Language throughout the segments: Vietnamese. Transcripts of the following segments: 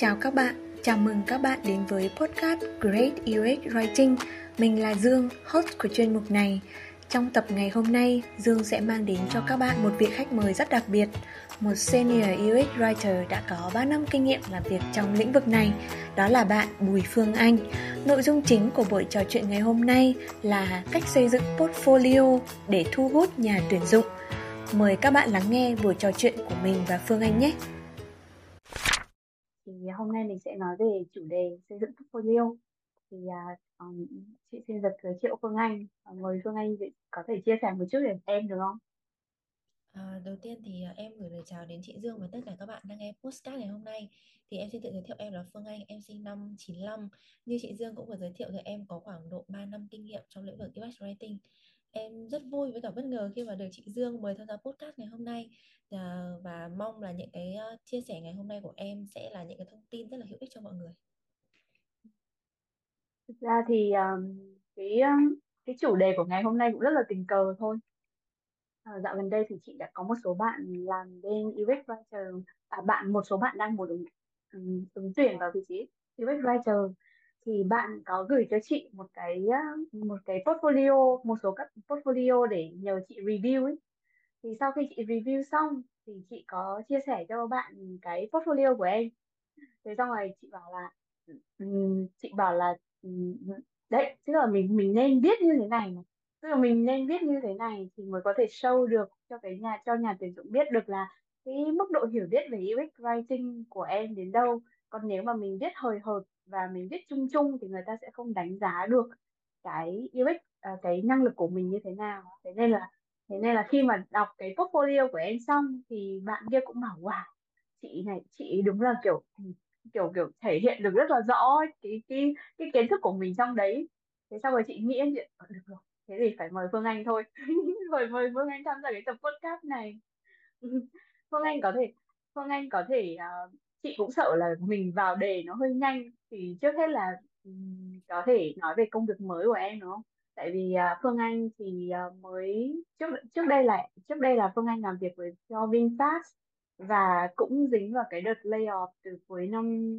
Chào các bạn, chào mừng các bạn đến với podcast Great e UX Writing. Mình là Dương, host của chuyên mục này. Trong tập ngày hôm nay, Dương sẽ mang đến cho các bạn một vị khách mời rất đặc biệt, một senior e UX writer đã có 3 năm kinh nghiệm làm việc trong lĩnh vực này, đó là bạn Bùi Phương Anh. Nội dung chính của buổi trò chuyện ngày hôm nay là cách xây dựng portfolio để thu hút nhà tuyển dụng. Mời các bạn lắng nghe buổi trò chuyện của mình và Phương Anh nhé hôm nay mình sẽ nói về chủ đề xây dựng portfolio. Thì uh, chị xin được giới thiệu Phương Anh. Ờ, mời Phương Anh có thể chia sẻ một chút về em được không? À, đầu tiên thì à, em gửi lời chào đến chị Dương và tất cả các bạn đang nghe postcard ngày hôm nay. Thì em xin tự giới thiệu em là Phương Anh em sinh năm 95 như chị Dương cũng vừa giới thiệu thì em có khoảng độ 3 năm kinh nghiệm trong lĩnh vực UX writing em rất vui với cả bất ngờ khi mà được chị Dương mời tham gia podcast ngày hôm nay à, và mong là những cái ờ, chia sẻ ngày hôm nay của em sẽ là những cái thông tin rất là hữu ích cho mọi người. Thực ra thì ờ, cái ờ, cái chủ đề của ngày hôm nay cũng rất là tình cờ thôi. À, dạo gần đây thì chị đã có một số bạn làm bên UX writer, à, bạn một số bạn đang muốn ứng, ứng tuyển vào vị trí UX writer thì bạn có gửi cho chị một cái ờ, một cái portfolio, một số các portfolio để nhờ chị review ấy. Thì sau khi chị review xong thì chị có chia sẻ cho bạn cái portfolio của em. Thế xong rồi chị bảo là ừ, ừ, chị bảo là ừ, đấy, tức là mình mình nên viết như thế này. Tức là mình nên viết như thế này thì mới có thể show được cho cái nhà, cho nhà tuyển dụng biết được là cái mức độ hiểu biết về UX writing của em đến đâu còn nếu mà mình viết hời hợt và mình viết chung chung thì người ta sẽ không đánh giá được cái UX à, cái năng lực của mình như thế nào. Thế nên là thế nên là khi mà đọc cái portfolio của em xong thì bạn kia cũng bảo wow chị này chị đúng là kiểu kiểu kiểu thể hiện được rất là rõ cái cái cái kiến thức của mình trong đấy. Thế sau rồi chị nghĩ ờ, được rồi thế thì phải mời Phương Anh thôi. Mời mời Phương Anh tham gia cái tập podcast này. Phương Anh có thể Phương Anh có thể uh, chị cũng sợ là mình vào đề nó hơi nhanh. Thì trước hết là um, có thể nói về công việc mới của em đúng không? Tại vì uh, Phương Anh thì uh, mới trước trước đây là trước đây là Phương Anh làm việc với cho VinFast và cũng dính vào cái đợt layoff từ cuối năm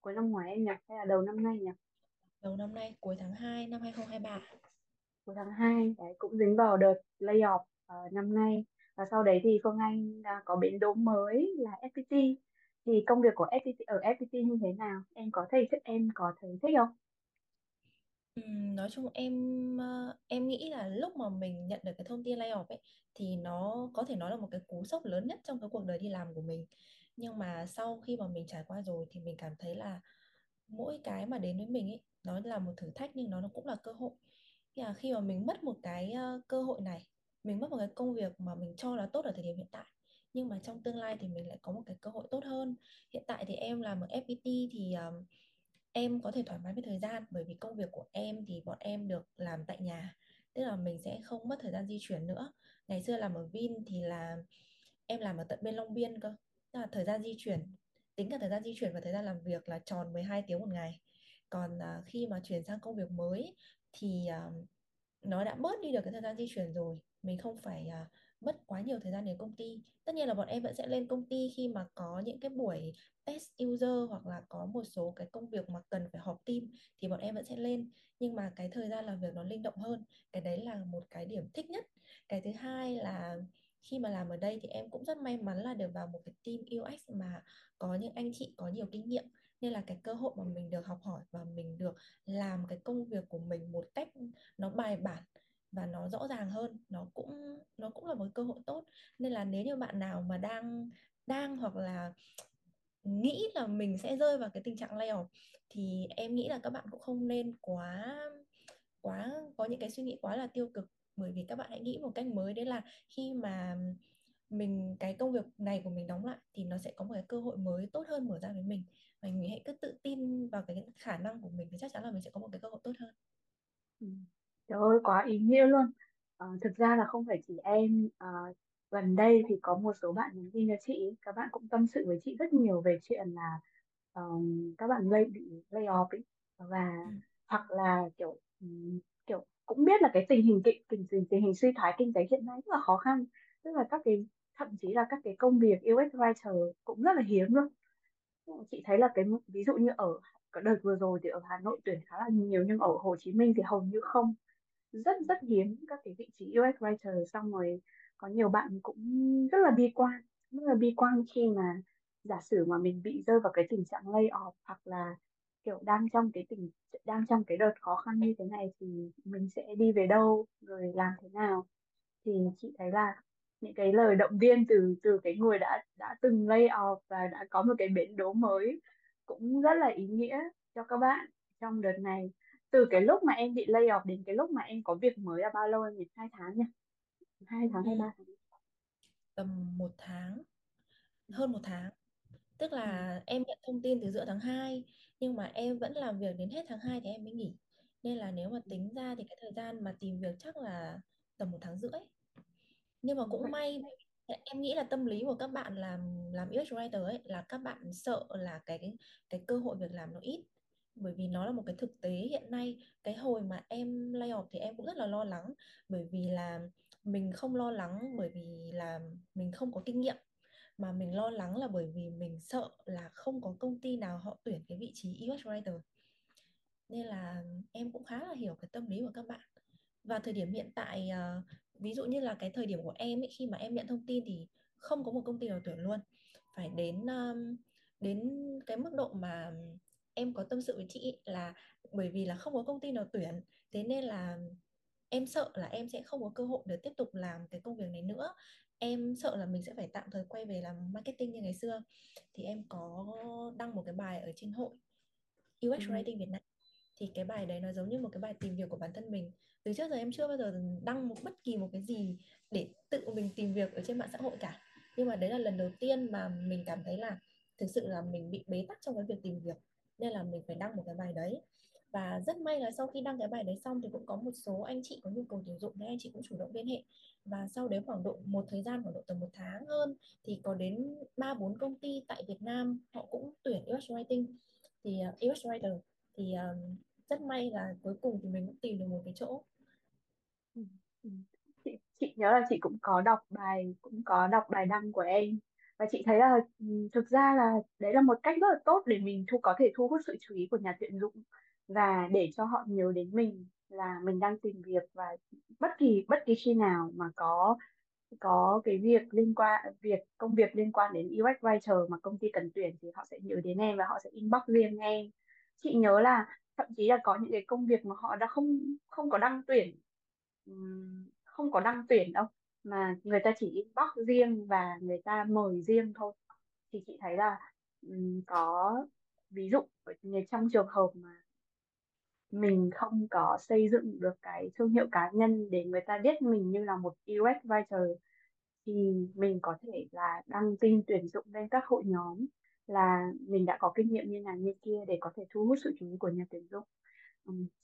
cuối năm ngoái em nhỉ hay là đầu năm nay nhỉ đầu năm nay cuối tháng 2 năm 2023 cuối tháng 2 đấy cũng dính vào đợt layoff uh, năm nay. Và sau đấy thì Phương Anh uh, có biến động mới là FPT thì công việc của FPT ở FPT như thế nào? Em có thấy em có thấy thích không? Nói chung em ờ, em nghĩ là lúc mà mình nhận được cái thông tin layoff ấy, thì nó có thể nói là một cái cú sốc lớn nhất trong cái cuộc đời đi làm của mình. Nhưng mà sau khi mà mình trải qua rồi thì mình cảm thấy là mỗi cái mà đến với mình ấy, nó là một thử thách nhưng nó nó cũng là cơ hội. Thì là khi mà mình mất một cái ờ, cơ hội này, mình mất một cái công việc mà mình cho là tốt ở thời điểm hiện tại nhưng mà trong tương lai thì mình lại có một cái cơ hội tốt hơn. Hiện tại thì em làm ở FPT thì um, em có thể thoải mái với thời gian. Bởi vì công việc của em thì bọn em được làm tại nhà. Tức là mình sẽ không mất thời gian di chuyển nữa. Ngày xưa làm ở Vin thì là em làm ở tận bên Long Biên cơ. Tức là thời gian di chuyển tính cả thời gian di chuyển và thời gian làm việc là tròn 12 tiếng một ngày. Còn uh, khi mà chuyển sang công việc mới thì uh, nó đã bớt đi được cái thời gian di chuyển rồi. Mình không phải uh, mất quá nhiều thời gian đến công ty. Tất nhiên là bọn em vẫn sẽ lên công ty khi mà có những cái buổi test user hoặc là có một số cái công việc mà cần phải họp team thì bọn em vẫn sẽ lên. Nhưng mà cái thời gian làm việc nó linh động hơn. Cái đấy là một cái điểm thích nhất. Cái thứ hai là khi mà làm ở đây thì em cũng rất may mắn là được vào một cái team UX mà có những anh chị có nhiều kinh nghiệm. Nên là cái cơ hội mà mình được học hỏi và mình được làm cái công việc của mình một cách nó bài bản và nó rõ ràng hơn, nó cũng nó cũng là một cơ hội tốt. Nên là nếu như bạn nào mà đang đang hoặc là nghĩ là mình sẽ rơi vào cái tình trạng layoff thì em nghĩ là các bạn cũng không nên quá quá có những cái suy nghĩ quá là tiêu cực. Bởi vì các bạn hãy nghĩ một cách mới, đấy là khi mà mình, cái công việc này của mình đóng lại thì nó sẽ có một cái cơ hội mới tốt hơn mở ra với mình. Và mình hãy cứ tự tin vào cái khả năng của mình thì chắc chắn là mình sẽ có một cái cơ hội tốt hơn. Ừ. Trời ơi quá ý nghĩa luôn. À, thực ra là không phải chỉ em à, gần đây thì có một số bạn nhắn tin cho chị các bạn cũng tâm sự với chị rất nhiều về chuyện là um, các bạn lay bị lay off ấy. Và ừ. hoặc là kiểu um, kiểu cũng biết là cái tình hình kinh tình, tình, tình hình suy thoái kinh tế hiện nay rất là khó khăn. Tức là các cái thậm chí là các cái công việc UX writer cũng rất là hiếm luôn. Chị thấy là cái ví dụ như ở cái đợt vừa rồi thì ở Hà Nội tuyển khá là nhiều nhưng ở Hồ Chí Minh thì hầu như không rất rất hiếm các cái vị trí UX writer, xong rồi có nhiều bạn cũng rất là bi quan, rất là bi quan khi mà giả sử mà mình bị rơi vào cái tình trạng lay off hoặc là, kiểu, đang trong cái tình, đang trong cái đợt khó khăn như thế này thì mình sẽ đi về đâu, rồi làm thế nào? Thì chị thấy là những cái lời động viên từ từ cái người đã đã từng lay off và đã có một cái bến đỗ mới cũng rất là ý nghĩa cho các bạn trong đợt này từ cái lúc mà em bị lay off đến cái lúc mà em có việc mới là bao lâu em nhỉ? Hai tháng nhỉ? Hai tháng hay ừ, ba tháng? Tầm một tháng. Hơn một tháng. Tức ừ. là em nhận thông tin từ giữa tháng 2 nhưng mà em vẫn làm việc đến hết tháng 2 thì em mới nghỉ. Nên là nếu mà tính ra thì cái thời gian mà tìm việc chắc là tầm một tháng rưỡi. Nhưng mà cũng may em nghĩ là tâm lý của các bạn làm làm UX writer ấy là các bạn sợ là cái cái cơ hội việc làm nó ít bởi vì nó là một cái thực tế hiện nay. Cái hồi mà em lay off thì em cũng rất là lo lắng bởi vì là mình không lo lắng bởi vì là mình không có kinh nghiệm. Mà mình lo lắng là bởi vì mình sợ là không có công ty nào họ tuyển cái vị trí UX writer. Nên là em cũng khá là hiểu cái tâm lý của các bạn. Và thời điểm hiện tại ờ, ví dụ như là cái thời điểm của em ấy, khi mà em nhận thông tin thì không có một công ty nào tuyển luôn. Phải đến đến cái mức độ mà em có tâm sự với chị là bởi vì là không có công ty nào tuyển thế nên là em sợ là em sẽ không có cơ hội để tiếp tục làm cái công việc này nữa. Em sợ là mình sẽ phải tạm thời quay về làm marketing như ngày xưa. Thì em có đăng một cái bài ở trên hội UX Ừ. Writing Việt Nam. Thì cái bài đấy nó giống như một cái bài tìm việc của bản thân mình. Từ trước giờ em chưa bao giờ đăng một bất kỳ một cái gì để tự mình tìm việc ở trên mạng xã hội cả. Nhưng mà đấy là lần đầu tiên mà mình cảm thấy là thực sự là mình bị bế tắc trong cái việc tìm việc nên là mình phải đăng một cái bài đấy. Và rất may là sau khi đăng cái bài đấy xong thì cũng có một số anh chị có nhu cầu tuyển dụng nên anh chị cũng chủ động liên hệ. Và sau đấy khoảng độ một thời gian khoảng độ tầm một tháng hơn thì có đến ba bốn công ty tại Việt Nam họ cũng tuyển UX writing. Thì à, uh, UX writer thì um, rất may là cuối cùng thì mình cũng tìm được một cái chỗ. Ừ, ừ. Chị, chị nhớ là chị cũng có đọc bài cũng có đọc bài đăng của em và chị thấy là ừ, thực ra là đấy là một cách rất là tốt để mình thu, có thể thu hút sự chú ý của nhà tuyển dụng và để cho họ nhớ đến mình là mình đang tìm việc và bất kỳ bất kỳ khi nào mà có có cái việc liên quan, việc, công việc liên quan đến UX writer mà công ty cần tuyển thì họ sẽ nhớ đến em và họ sẽ inbox riêng em. Chị nhớ là thậm chí là có những cái công việc mà họ đã không không có đăng tuyển không có đăng tuyển đâu mà người ta chỉ inbox riêng và người ta mời riêng thôi thì chị thấy là um, có ví dụ trong trường hợp mà mình không có xây dựng được cái thương hiệu cá nhân để người ta biết mình như là một UX writer thì mình có thể là đăng tin tuyển dụng lên các hội nhóm là mình đã có kinh nghiệm như này như kia để có thể thu hút sự chú ý của nhà tuyển dụng.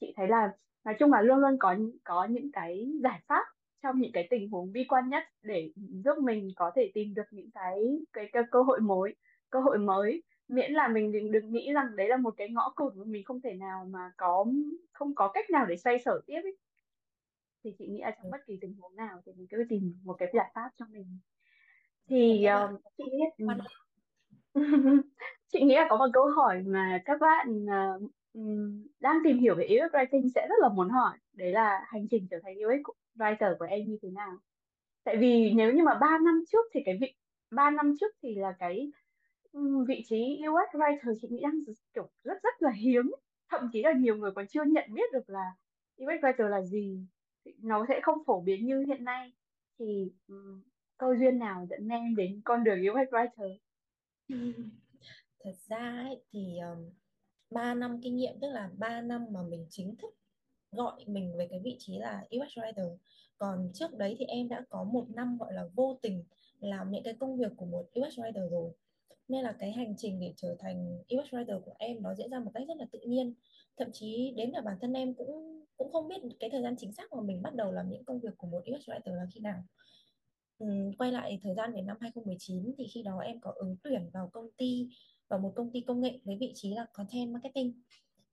Chị thấy là nói chung là luôn luôn có có những cái giải pháp trong những cái tình huống bi quan nhất để giúp mình có thể tìm được những cái cái, cái cơ hội mới cơ hội mới. Miễn là mình đừng đừng nghĩ rằng đấy là một cái ngõ cụt mà mình không thể nào mà có không có cách nào để xoay sở tiếp ấy. thì chị nghĩ là trong bất kỳ tình huống nào thì mình cứ tìm một cái giải pháp cho mình. Thì um, chị nghĩ ừ. chị nghĩ là có một câu hỏi mà các bạn uh, đang tìm hiểu về UX writing sẽ rất là muốn hỏi. Đấy là hành trình trở thành UX writer của em như thế nào? Tại vì nếu như mà 3 năm trước thì cái vị 3 năm trước thì là cái vị trí UX writer chị nghĩ đang kiểu rất rất là hiếm. Thậm chí là nhiều người còn chưa nhận biết được là UX writer là gì. Nó sẽ không phổ biến như hiện nay. Thì um, câu duyên nào dẫn em đến con đường UX writer? Thật ra ấy, thì um, 3 năm kinh nghiệm tức là 3 năm mà mình chính thức gọi mình về cái vị trí là UX writer còn trước đấy thì em đã có một năm gọi là vô tình làm những cái công việc của một UX writer rồi. Nên là cái hành trình để trở thành UX writer của em nó diễn ra một cách rất là tự nhiên. Thậm chí đến cả bản thân em cũng cũng không biết cái thời gian chính xác mà mình bắt đầu làm những công việc của một UX writer là khi nào. Ừ, quay lại thời gian về năm 2019 thì khi đó em có ứng tuyển vào công ty vào một công ty công nghệ với vị trí là content marketing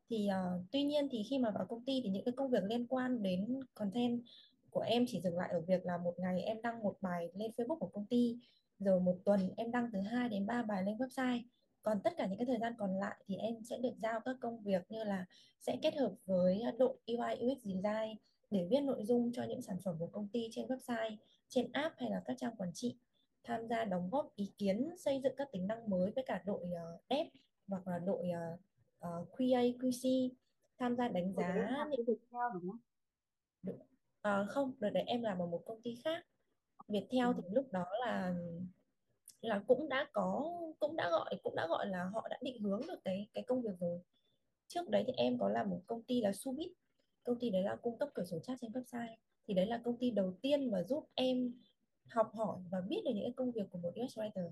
thì uh, tuy nhiên thì khi mà vào công ty thì những cái công việc liên quan đến content của em chỉ dừng lại ở việc là một ngày em đăng một bài lên Facebook của công ty rồi một tuần em đăng từ 2 đến 3 bài lên website. Còn tất cả những cái thời gian còn lại thì em sẽ được giao các công việc như là sẽ kết hợp với đội UI UX design để viết nội dung cho những sản phẩm của công ty trên website, trên app hay là các trang quản trị. Tham gia đóng góp ý kiến xây dựng các tính năng mới với cả đội uh, dev hoặc là đội uh, uh, QA QC tham gia đánh giá cái việc theo đúng không? Được. À, không, đợt đấy em làm ở một công ty khác. Viettel ừ. thì lúc đó là là cũng đã có cũng đã gọi cũng đã gọi là họ đã định hướng được cái cái công việc rồi. Trước đấy thì em có làm một công ty là Subit. Công ty đấy là cung cấp cửa sổ chat trên website. Thì đấy là công ty đầu tiên mà giúp em học hỏi và biết được những cái công việc của một UX writer.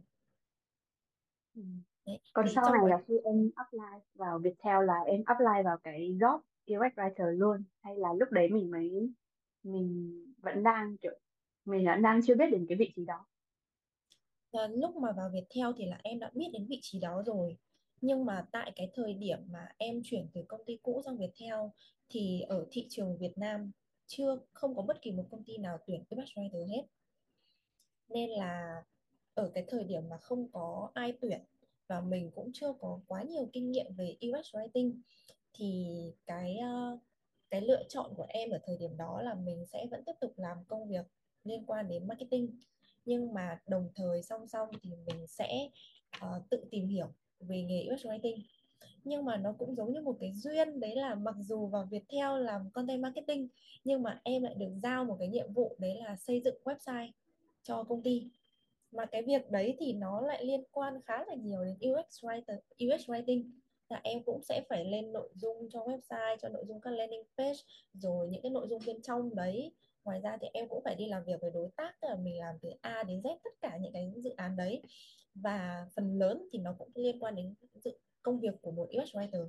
Ừ. Đấy. Còn thì sau này là khi em apply vào Viettel là em apply vào cái job UX writer luôn hay là lúc đấy mình mới mình vẫn đang kiểu mình vẫn đang chưa biết đến cái vị trí đó và lúc mà vào Viettel thì là em đã biết đến vị trí đó rồi nhưng mà tại cái thời điểm mà em chuyển từ công ty cũ sang Viettel thì ở thị trường Việt Nam chưa không có bất kỳ một công ty nào tuyển cái writer hết nên là ở cái thời điểm mà không có ai tuyển và mình cũng chưa có quá nhiều kinh nghiệm về UX writing thì cái uh, cái lựa chọn của em ở thời điểm đó là mình sẽ vẫn tiếp tục làm công việc liên quan đến marketing. Nhưng mà đồng thời song song thì mình sẽ uh, tự tìm hiểu về nghề UX writing. Nhưng mà nó cũng giống như một cái duyên đấy là mặc dù vào Viettel làm content marketing nhưng mà em lại được giao một cái nhiệm vụ đấy là xây dựng website cho công ty mà cái việc đấy thì nó lại liên quan khá là nhiều đến UX writer UX writing. Là em cũng sẽ phải lên nội dung cho website, cho nội dung các landing page, rồi những cái nội dung bên trong đấy. Ngoài ra thì em cũng phải đi làm việc với đối tác, tức là mình làm từ A đến Z tất cả những cái dự án đấy. Và phần lớn thì nó cũng liên quan đến dự, công việc của một UX writer.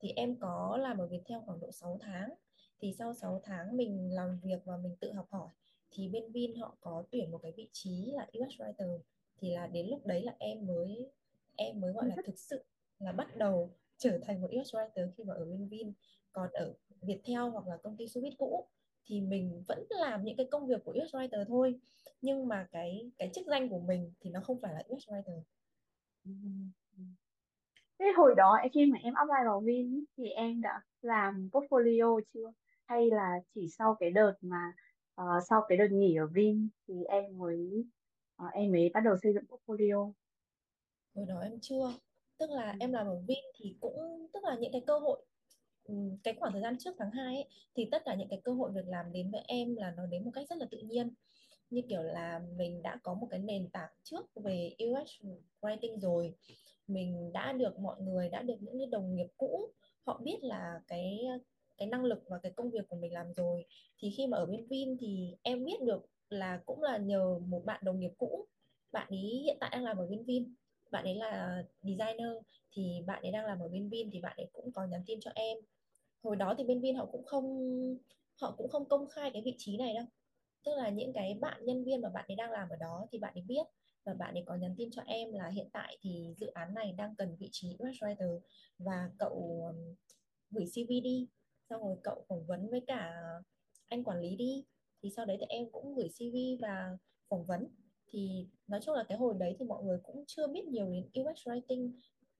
Thì em có làm ở Viettel khoảng độ 6 tháng. Thì sau 6 tháng mình làm việc và mình tự học hỏi thì bên Vin họ có tuyển một cái vị trí là UX writer. Thì là đến lúc đấy là em mới em mới gọi là thực sự là bắt đầu trở thành một UX writer khi mà ở bên Vin. Còn ở Viettel hoặc là công ty Subit cũ thì mình vẫn làm những cái công việc của UX writer thôi. Nhưng mà cái cái chức danh của mình thì nó không phải là UX writer. Thế hồi đó khi mà em apply vào Vin thì em đã làm portfolio chưa? Hay là chỉ sau cái đợt mà uh, sau cái đợt nghỉ ở Vin thì em mới uh, em mới bắt đầu xây dựng portfolio? Hồi đó em chưa. Tức là ừ. em làm ở Vin thì cũng tức là những cái cơ hội cái khoảng thời gian trước tháng 2 ấy, thì tất cả những cái cơ hội việc làm đến với em là nó đến một cách rất là tự nhiên như kiểu là mình đã có một cái nền tảng trước về UX writing rồi mình đã được mọi người đã được những cái đồng nghiệp cũ họ biết là cái cái năng lực và cái công việc của mình làm rồi. Thì khi mà ở bên Vin thì em biết được là cũng là nhờ một bạn đồng nghiệp cũ. Bạn ấy hiện tại đang làm ở bên Vin. Bạn ấy là designer. Thì bạn ấy đang làm ở bên Vin thì bạn ấy cũng có nhắn tin cho em. Hồi đó thì bên Vin họ cũng không, họ cũng không công khai cái vị trí này đâu. Tức là những cái bạn, nhân viên mà bạn ấy đang làm ở đó thì bạn ấy biết và bạn ấy có nhắn tin cho em là hiện tại thì dự án này đang cần vị trí UX writer và cậu um, gửi CV đi xong rồi cậu phỏng vấn với cả anh quản lý đi. Thì sau đấy thì em cũng gửi CV và phỏng vấn. Thì nói chung là cái hồi đấy thì mọi người cũng chưa biết nhiều đến UX writing.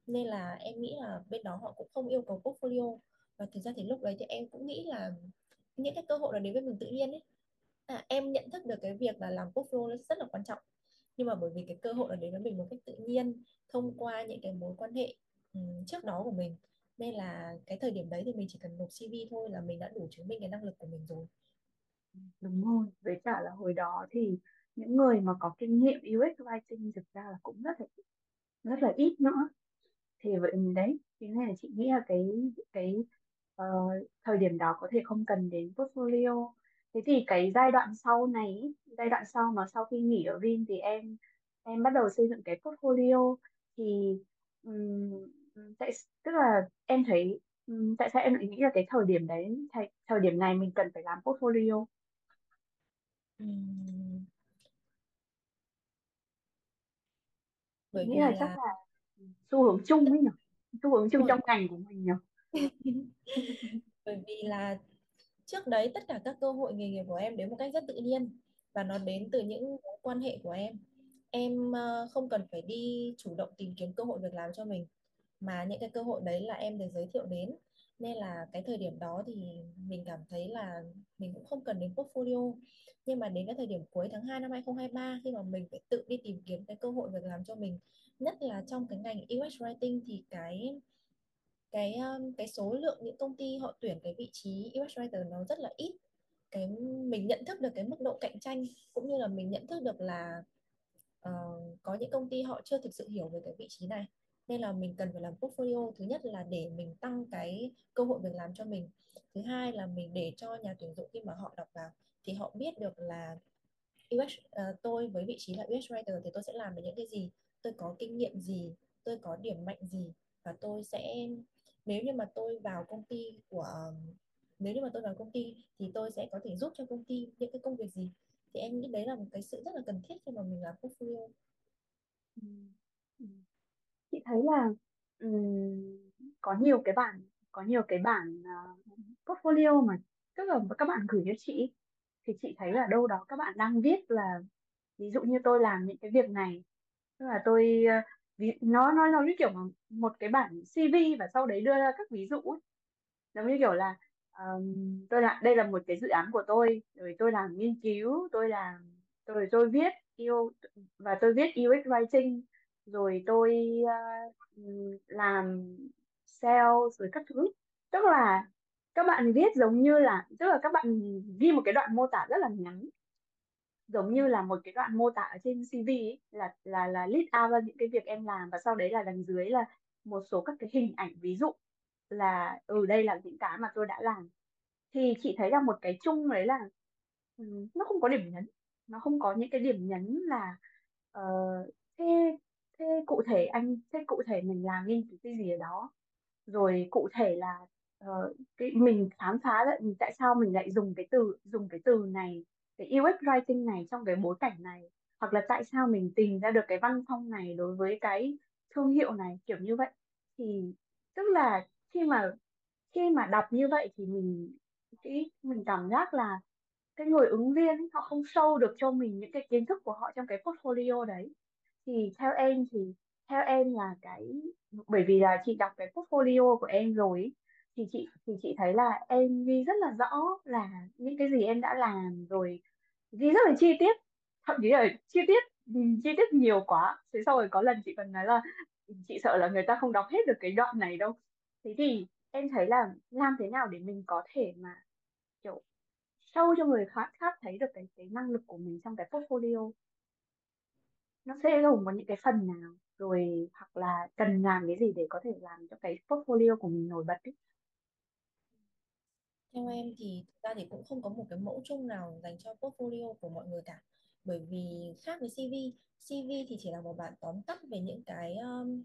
Nên là em nghĩ là bên đó họ cũng không yêu cầu portfolio. Và thực ra thì lúc đấy thì em cũng nghĩ là những cái cơ hội là đến với mình tự nhiên ấy. À, em nhận thức được cái việc là làm portfolio rất là quan trọng. Nhưng mà bởi vì cái cơ hội là đến với mình một cách tự nhiên thông qua những cái mối quan hệ um, trước đó của mình nên là cái thời điểm đấy thì mình chỉ cần nộp CV thôi là mình đã đủ chứng minh cái năng lực của mình rồi. Đúng rồi với cả là hồi đó thì những người mà có kinh nghiệm UX writing thực ra là cũng rất là rất là ít nữa. Thì vậy đấy thế nên là chị nghĩ là cái cái uh, thời điểm đó có thể không cần đến portfolio. Thế thì cái giai đoạn sau này giai đoạn sau mà sau khi nghỉ ở Vin thì em em bắt đầu xây dựng cái portfolio. Thì um, tại tức là em thấy tại sao em lại nghĩ là cái thời điểm đấy thời, thời điểm này mình cần phải làm portfolio? Ừm, bởi nghĩ vì là chắc là là xu hướng chung ấy nhỉ? Xu hướng chung rồi trong ngành của mình nhỉ? Bởi vì là trước đấy tất cả các cơ hội nghề nghiệp của em đến một cách rất tự nhiên và nó đến từ những mối quan hệ của em. Em ờ, không cần phải đi chủ động tìm kiếm cơ hội việc làm cho mình mà những cái cơ hội đấy là em được giới thiệu đến. Nên là cái thời điểm đó thì mình cảm thấy là mình cũng không cần đến portfolio. Nhưng mà đến cái thời điểm cuối tháng 2 năm 2023 khi mà mình phải tự đi tìm kiếm cái cơ hội việc làm cho mình nhất là trong cái ngành UX writing thì cái cái um, cái số lượng những công ty họ tuyển cái vị trí UX writer nó rất là ít. Cái mình nhận thức được cái mức độ cạnh tranh cũng như là mình nhận thức được là uh, có những công ty họ chưa thực sự hiểu về cái vị trí này nên là mình cần phải làm portfolio thứ nhất là để mình tăng cái cơ hội việc làm cho mình thứ hai là mình để cho nhà tuyển dụng khi mà họ đọc vào thì họ biết được là UX uh, ờ, tôi với vị trí là UX writer thì tôi sẽ làm được những cái gì tôi có kinh nghiệm gì tôi có điểm mạnh gì và tôi sẽ nếu như mà tôi vào công ty của nếu như mà tôi vào công ty thì tôi sẽ có thể giúp cho công ty những cái công việc gì thì em nghĩ đấy là một cái sự rất là cần thiết khi mà mình làm portfolio ừ. Ừ chị thấy là um, có nhiều cái bản có nhiều cái bản uh, portfolio mà tức là các bạn gửi cho chị thì chị thấy là đâu đó các bạn đang viết là ví dụ như tôi làm những cái việc này tức là tôi uh, ví, nó nó nó như kiểu một cái bản CV và sau đấy đưa ra các ví dụ ấy. giống như kiểu là um, tôi là đây là một cái dự án của tôi rồi tôi làm nghiên cứu tôi làm rồi tôi viết yêu và tôi viết UX writing rồi tôi uh, làm sales rồi các thứ. Tức là các bạn viết giống như là tức là các bạn ghi một cái đoạn mô tả rất là ngắn. Giống như là một cái đoạn mô tả ở trên CV ấy, là là là list out ra những cái việc em làm và sau đấy là đằng dưới là một số các cái hình ảnh. Ví dụ là ừ đây là những cái mà tôi đã làm. Thì chị thấy là một cái chung đấy là nó không có điểm nhấn. Nó không có những cái điểm nhấn là uh, thế thế cụ thể anh thế cụ thể mình làm nghiên cứu cái gì ở đó? Rồi cụ thể là uh, cái mình khám phá lại tại sao mình lại dùng cái từ dùng cái từ này cái UX writing này trong cái bối cảnh này? Hoặc là tại sao mình tìm ra được cái văn phong này đối với cái thương hiệu này? Kiểu như vậy. Thì tức là khi mà khi mà đọc như vậy thì mình cái mình cảm giác là cái người ứng viên họ không sâu được cho mình những cái kiến thức của họ trong cái portfolio đấy thì theo em thì, theo em là cái, bởi vì là chị đọc cái portfolio của em rồi thì chị thì chị thấy là em ghi rất là rõ là những cái gì em đã làm rồi, ghi rất là chi tiết, thậm chí là chi tiết chi tiết nhiều quá. Thế sau rồi có lần chị còn nói là chị sợ là người ta không đọc hết được cái đoạn này đâu. Thế thì em thấy là làm thế nào để mình có thể mà, kiểu sâu cho người khác khác thấy được cái cái năng lực của mình trong cái portfolio? Nó sẽ gồm có những cái phần nào rồi hoặc là cần làm cái gì để có thể làm cho cái portfolio của mình nổi bật ấy. theo em thì thực ra thì cũng không có một cái mẫu chung nào dành cho portfolio của mọi người cả. Bởi vì khác với CV CV thì chỉ là một bản tóm tắt về những cái um,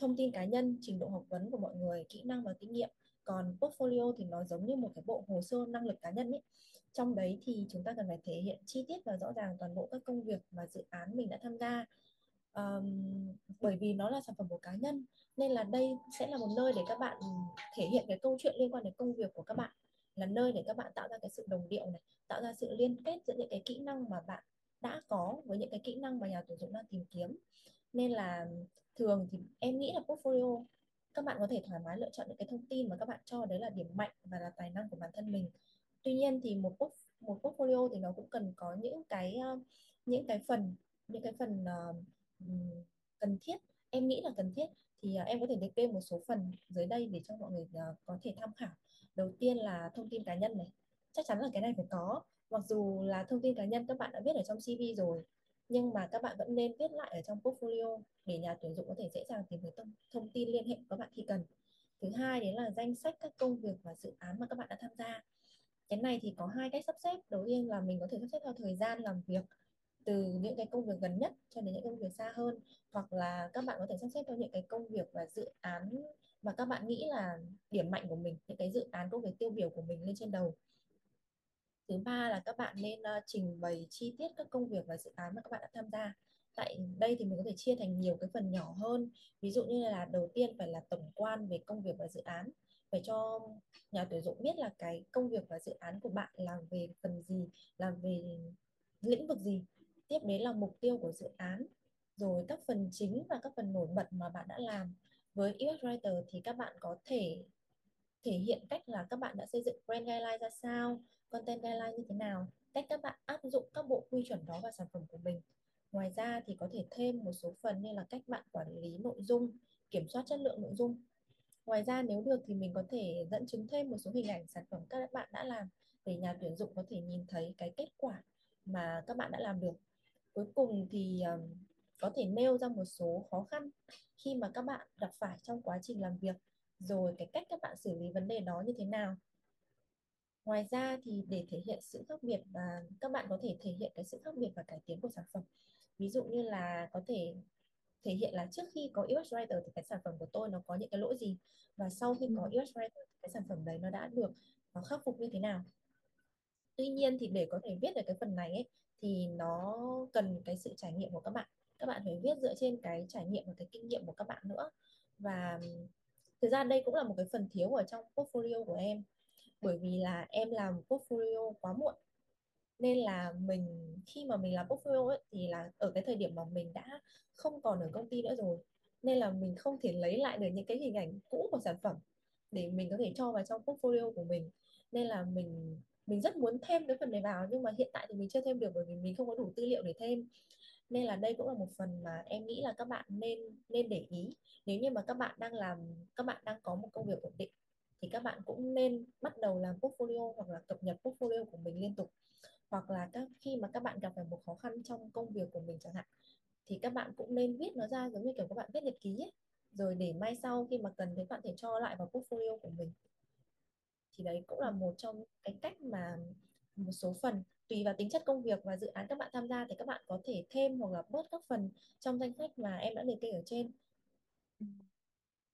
thông tin cá nhân trình độ học vấn của mọi người kỹ năng và kinh nghiệm. Còn portfolio thì nó giống như một cái bộ hồ sơ năng lực cá nhân ấy trong đấy thì chúng ta cần phải thể hiện chi tiết và rõ ràng toàn bộ các công việc và dự án mình đã tham gia. Um, bởi vì nó là sản phẩm của cá nhân nên là đây sẽ là một nơi để các bạn thể hiện cái câu chuyện liên quan đến công việc của các bạn. Là nơi để các bạn tạo ra cái sự đồng điệu này tạo ra sự liên kết giữa những cái kỹ năng mà bạn đã có với những cái kỹ năng mà nhà tuyển dụng đang tìm kiếm. Nên là thường thì em nghĩ là portfolio các bạn có thể thoải mái lựa chọn những cái thông tin mà các bạn cho đấy là điểm mạnh và là tài năng của bản thân mình tuy nhiên thì một một portfolio thì nó cũng cần có những cái ờ, những cái phần những cái phần uh, cần thiết. Em nghĩ là cần thiết. Thì uh, em có thể liệt kê một số phần dưới đây để cho mọi người uh, có thể tham khảo. Đầu tiên là thông tin cá nhân này. Chắc chắn là cái này phải có. Mặc dù là thông tin cá nhân các bạn đã viết ở trong CV rồi nhưng mà các bạn vẫn nên viết lại ở trong portfolio để nhà tuyển dụng có thể dễ dàng tìm thấy thông, thông tin liên hệ của các bạn khi cần. Thứ hai đấy là danh sách các công việc và dự án mà các bạn đã tham gia cái này thì có hai cách sắp xếp. Đầu tiên là mình có thể sắp xếp theo thời gian làm việc từ những cái công việc gần nhất cho đến những công việc xa hơn. Hoặc là các bạn có thể sắp xếp theo những cái công việc và dự án mà các bạn nghĩ là điểm mạnh của mình những cái dự án công việc tiêu biểu của mình lên trên đầu. Thứ ba là các bạn nên uh, trình bày chi tiết các công việc và dự án mà các bạn đã tham gia. Tại đây thì mình có thể chia thành nhiều cái phần nhỏ hơn. Ví dụ như là đầu tiên phải là tổng quan về công việc và dự án phải cho nhà tuyển dụng biết là cái công việc và dự án của bạn làm về phần gì làm về lĩnh vực gì. Tiếp đến là mục tiêu của dự án, rồi các phần chính và các phần nổi bật mà bạn đã làm. Với UX Writer thì các bạn có thể thể hiện cách là các bạn đã xây dựng brand guideline ra sao, content guideline như thế nào, cách các bạn áp dụng các bộ quy chuẩn đó vào sản phẩm của mình. Ngoài ra thì có thể thêm một số phần như là cách bạn quản lý nội dung, kiểm soát chất lượng nội dung ngoài ra nếu được thì mình có thể dẫn chứng thêm một số hình ảnh sản phẩm các bạn đã làm để nhà tuyển dụng có thể nhìn thấy cái kết quả mà các bạn đã làm được. Cuối cùng thì um, có thể nêu ra một số khó khăn khi mà các bạn gặp phải trong quá trình làm việc rồi cái cách các bạn xử lý vấn đề đó như thế nào. Ngoài ra thì để thể hiện sự khác biệt và các bạn có thể thể hiện cái sự khác biệt và cải tiến của sản phẩm. Ví dụ như là có thể thể hiện là trước khi có UX Writer thì cái sản phẩm của tôi nó có những cái lỗi gì? Và sau khi có UX Writer thì cái sản phẩm đấy nó đã được nó khắc phục như thế nào? Tuy nhiên thì để có thể viết được cái phần này ấy, thì nó cần cái sự trải nghiệm của các bạn. Các bạn phải viết dựa trên cái trải nghiệm và cái kinh nghiệm của các bạn nữa. Và thực ra đây cũng là một cái phần thiếu ở trong portfolio của em. Bởi vì là em làm portfolio quá muộn nên là mình khi mà mình làm portfolio ấy, thì là ở cái thời điểm mà mình đã không còn ở công ty nữa rồi. Nên là mình không thể lấy lại được những cái hình ảnh cũ của sản phẩm để mình có thể cho vào trong portfolio của mình. Nên là mình mình rất muốn thêm cái phần này vào nhưng mà hiện tại thì mình chưa thêm được bởi vì mình không có đủ tư liệu để thêm. Nên là đây cũng là một phần mà em nghĩ là các bạn nên nên để ý. Nếu như mà các bạn đang làm các bạn đang có một công việc ổn định thì các bạn cũng nên bắt đầu làm portfolio hoặc là cập nhật portfolio của mình liên tục hoặc là các khi mà các bạn gặp phải một khó khăn trong công việc của mình chẳng hạn thì các bạn cũng nên viết nó ra giống như kiểu các bạn viết nhật ký ấy. rồi để mai sau khi mà cần thì bạn thể cho lại vào portfolio của mình. Thì đấy cũng là một trong cái cách mà một số phần tùy vào tính chất công việc và dự án các bạn tham gia thì các bạn có thể thêm hoặc là bớt các phần trong danh sách mà em đã liệt kê ở trên. Ừ.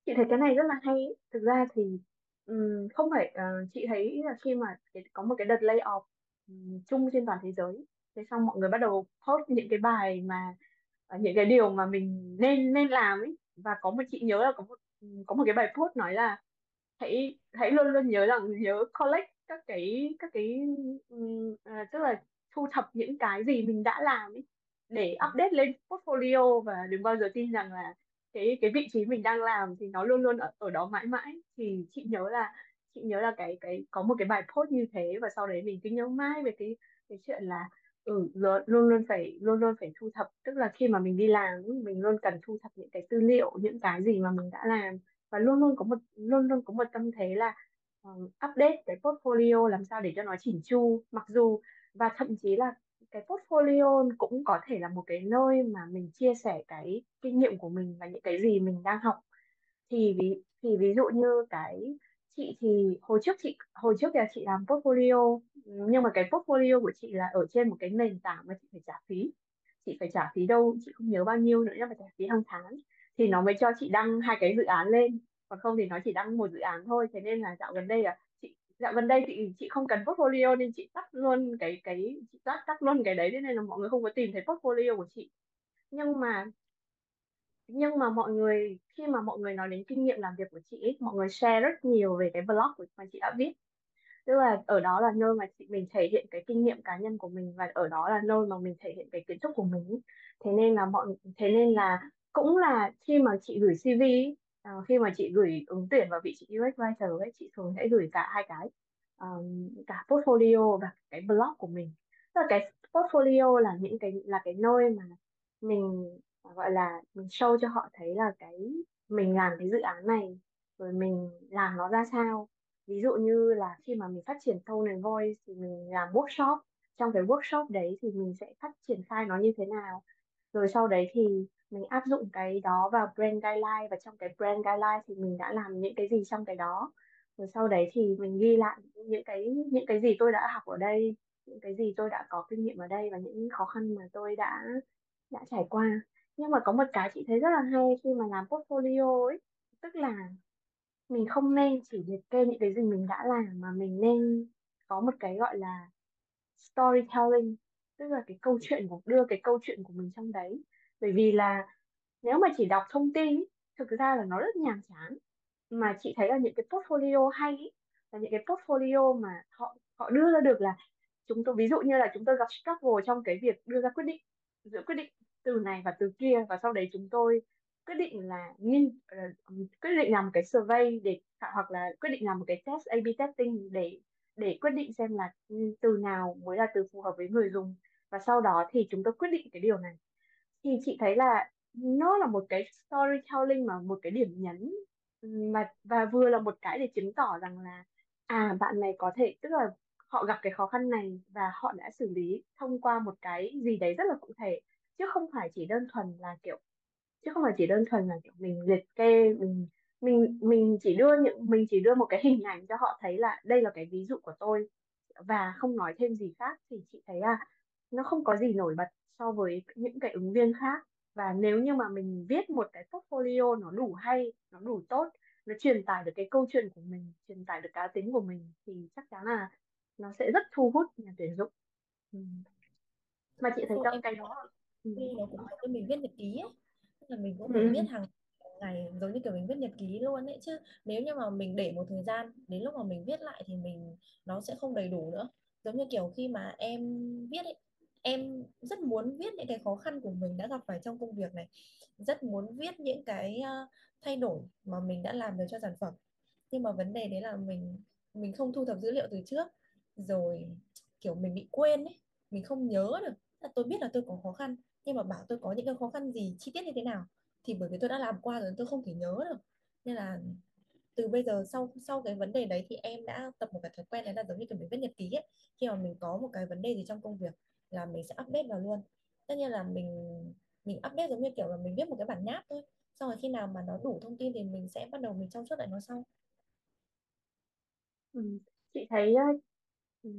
Chị thấy cái này rất là hay. Thực ra thì um, không phải uh, chị thấy là khi mà có một cái đợt lay off chung trên toàn thế giới. Thế xong mọi người bắt đầu post những cái bài mà ờ, những cái điều mà mình nên nên làm ấy. Và có một chị nhớ là có một có một cái bài post nói là hãy hãy luôn luôn nhớ rằng nhớ collect các cái các cái um, à, tức là thu thập những cái gì mình đã làm ấy để update lên portfolio. Và đừng bao giờ tin rằng là cái cái vị trí mình đang làm thì nó luôn luôn ở, ở đó mãi mãi. Thì chị nhớ là chị nhớ là cái cái có một cái bài post như thế và sau đấy mình cứ nhớ mãi về cái cái chuyện là ừ luôn luôn phải luôn luôn phải thu thập. Tức là khi mà mình đi làm mình luôn cần thu thập những cái tư liệu những cái gì mà mình đã làm. Và luôn luôn có một luôn luôn có một tâm thế là um, update cái portfolio làm sao để cho nó chỉnh chu. Mặc dù và thậm chí là cái portfolio cũng có thể là một cái nơi mà mình chia sẻ cái kinh nghiệm của mình và những cái gì mình đang học. Thì ví thì ví dụ như cái chị thì hồi trước chị, hồi trước là chị làm portfolio, nhưng mà cái portfolio của chị là ở trên một cái nền tảng mà chị phải trả phí. Chị phải trả phí đâu, chị không nhớ bao nhiêu nữa, nhưng mà trả phí hàng tháng. Thì nó mới cho chị đăng hai cái dự án lên. Còn không thì nó chỉ đăng một dự án thôi. Thế nên là dạo gần đây là chị, dạo gần đây chị chị không cần portfolio nên chị tắt luôn cái cái, chị tắt tắt luôn cái đấy. Thế nên là mọi người không có tìm thấy portfolio của chị. Nhưng mà nhưng mà mọi người khi mà mọi người nói đến kinh nghiệm làm việc của chị ấy, mọi người share rất nhiều về cái blog của mà chị đã viết. Tức là ở đó là nơi mà chị mình thể hiện cái kinh nghiệm cá nhân của mình và ở đó là nơi mà mình thể hiện cái kiến thức của mình thế nên là mọi thế nên là cũng là khi mà chị gửi CV à, ờ, khi mà chị gửi ứng tuyển vào vị trí UX writer ấy chị thường sẽ gửi cả hai cái um, cả portfolio và cái blog của mình. Tức là cái portfolio là những cái là cái nơi mà mình gọi là, mình show cho họ thấy là cái mình làm cái dự án này rồi mình làm nó ra sao. Ví dụ như là khi mà mình phát triển tone and voice thì mình làm workshop, trong cái workshop đấy thì mình sẽ phát triển khai nó như thế nào. Rồi sau đấy thì mình áp dụng cái đó vào brand guideline và trong cái brand guideline thì mình đã làm những cái gì trong cái đó. Rồi sau đấy thì mình ghi lại những cái những cái gì tôi đã học ở đây, những cái gì tôi đã có kinh nghiệm ở đây và những khó khăn mà tôi đã đã trải qua nhưng mà có một cái chị thấy rất là hay khi mà làm portfolio ấy. Tức là mình không nên chỉ liệt kê những cái gì mình đã làm mà mình nên có một cái gọi là storytelling. Tức là cái câu chuyện của đưa cái câu chuyện của mình trong đấy. Bởi vì là nếu mà chỉ đọc thông tin ý, thực ra là nó rất nhàm chán. Mà chị thấy là những cái portfolio hay ý, là những cái portfolio mà họ họ đưa ra được là chúng tôi ví dụ như là chúng tôi gặp struggle trong cái việc đưa ra quyết định giữa quyết định từ này và từ kia, và sau đấy chúng tôi quyết định là nghiên ờ, quyết định làm một cái survey để, hoặc là quyết định làm một cái test A/B testing để để quyết định xem là ừ, từ nào mới là từ phù hợp với người dùng. Và sau đó thì chúng tôi quyết định cái điều này. Thì chị thấy là nó là một cái storytelling mà một cái điểm nhấn ừ, mà, và vừa là một cái để chứng tỏ rằng là à bạn này có thể, tức là họ gặp cái khó khăn này và họ đã xử lý thông qua một cái gì đấy rất là cụ thể chứ không phải chỉ đơn thuần là kiểu chứ không phải chỉ đơn thuần là kiểu mình liệt kê mình mình mình chỉ đưa những mình chỉ đưa một cái hình ảnh cho họ thấy là đây là cái ví dụ của tôi và không nói thêm gì khác thì chị thấy là nó không có gì nổi bật so với những cái ứng viên khác và nếu như mà mình viết một cái portfolio nó đủ hay nó đủ tốt nó truyền tải được cái câu chuyện của mình truyền tải được cá tính của mình thì chắc chắn là nó sẽ rất thu hút nhà tuyển dụng ừ. mà chị thấy trong cái đó ừ. nó cũng giống như mình viết nhật ký ấy. Là mình cũng phải ừ. viết hàng ngày giống như kiểu mình viết nhật ký luôn ấy chứ. Nếu như mà mình để một thời gian đến lúc mà mình viết lại thì mình nó sẽ không đầy đủ nữa. Giống như kiểu khi mà em viết ấy em rất muốn viết những cái khó khăn của mình đã gặp phải trong công việc này. Rất muốn viết những cái uh, thay đổi mà mình đã làm được cho sản phẩm. Nhưng mà vấn đề đấy là mình mình không thu thập dữ liệu từ trước. Rồi kiểu mình bị quên ấy. Mình không nhớ được. Tôi biết là tôi có khó khăn nhưng mà bảo tôi có những cái khó khăn gì chi tiết như thế nào? Thì bởi vì tôi đã làm qua rồi tôi không thể nhớ được. Nên là từ bây giờ sau sau cái vấn đề đấy thì em đã tập một cái thói quen đấy là giống như kiểu mình viết nhật ký ấy. Khi mà mình có một cái vấn đề gì trong công việc là mình sẽ update vào luôn. Tất nhiên là mình mình update giống như kiểu là mình viết một cái bản nháp thôi. Xong rồi khi nào mà nó đủ thông tin thì mình sẽ bắt đầu mình trau chuốt lại nó sau. Ừ. chị thấy ừ,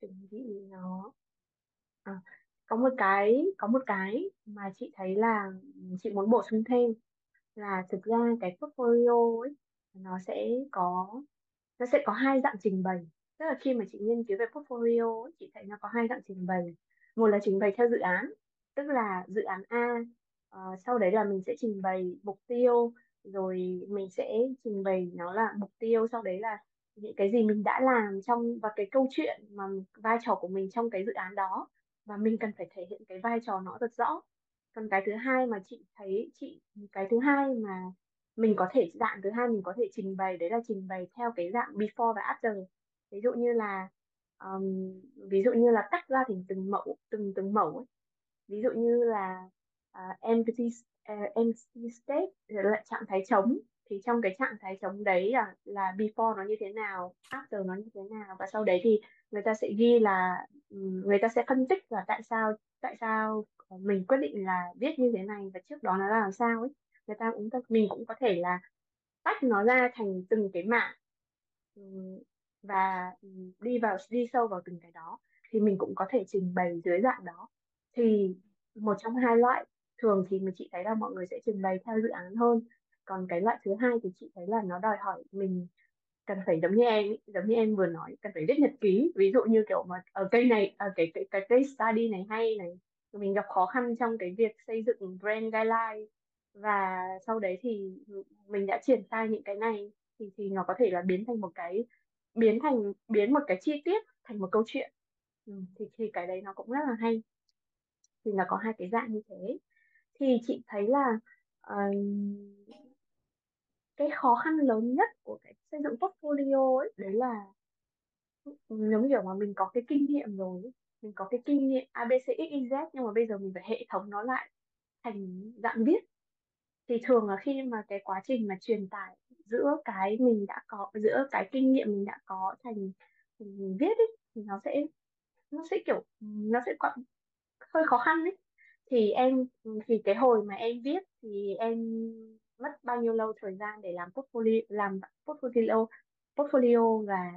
chuẩn bị nó à, có một cái có một cái mà chị thấy là chị muốn bổ sung thêm là thực ra cái portfolio ấy nó sẽ có nó sẽ có hai dạng trình bày. Tức là khi mà chị nghiên cứu về portfolio ấy, chị thấy nó có hai dạng trình bày. Một là trình bày theo dự án tức là dự án A uh, sau đấy là mình sẽ trình bày mục tiêu rồi mình sẽ trình bày nó là mục tiêu sau đấy là những cái gì mình đã làm trong và cái câu chuyện mà vai trò của mình trong cái dự án đó và mình cần phải thể hiện cái vai trò nó thật rõ. Còn cái thứ hai mà chị thấy chị cái thứ hai mà mình có thể dạng thứ hai mình có thể trình bày đấy là trình bày theo cái dạng before và after. Ví dụ như là um, ví dụ như là tách ra thành từng mẫu từng từng mẫu ấy. ví dụ như là uh, empty uh, empty state là trạng thái trống. Thì trong cái trạng thái trống đấy là là before nó như thế nào after nó như thế nào. Và sau đấy thì người ta sẽ ghi là người ta sẽ phân tích là tại sao tại sao ờ, mình quyết định là viết như thế này và trước đó nó là làm sao ấy. Người ta cũng mình cũng có thể là tách nó ra thành từng cái mảng và đi vào, đi sâu vào từng cái đó thì mình cũng có thể trình bày dưới dạng đó. Thì một trong hai loại, thường thì mình, chị thấy là mọi người sẽ trình bày theo dự án hơn, còn cái loại thứ hai thì chị thấy là nó đòi hỏi mình cần phải giống như em giống như em vừa nói cần phải viết nhật ký. Ví dụ như kiểu mà ở cây này ở cái cái cái case study này hay này mình gặp khó khăn trong cái việc xây dựng brand guideline. Và sau đấy thì mình đã triển khai những cái này thì thì nó có thể là biến thành một cái biến thành biến một cái chi tiết thành một câu chuyện. Ừ, thì thì cái đấy nó cũng rất là hay. Thì nó có hai cái dạng như thế. Thì chị thấy là uh, cái khó khăn lớn nhất của cái xây dựng portfolio ấy đấy là giống kiểu mà mình có cái kinh nghiệm rồi ấy. mình có cái kinh nghiệm ABCXYZ nhưng mà bây giờ mình phải hệ thống nó lại thành dạng viết thì thường là khi mà cái quá trình mà truyền tải giữa cái mình đã có giữa cái kinh nghiệm mình đã có thành, mình viết ấy thì nó sẽ nó sẽ kiểu nó sẽ còn hơi khó khăn đấy thì em thì cái hồi mà em viết thì em mất bao nhiêu lâu thời gian để làm portfolio làm portfolio portfolio và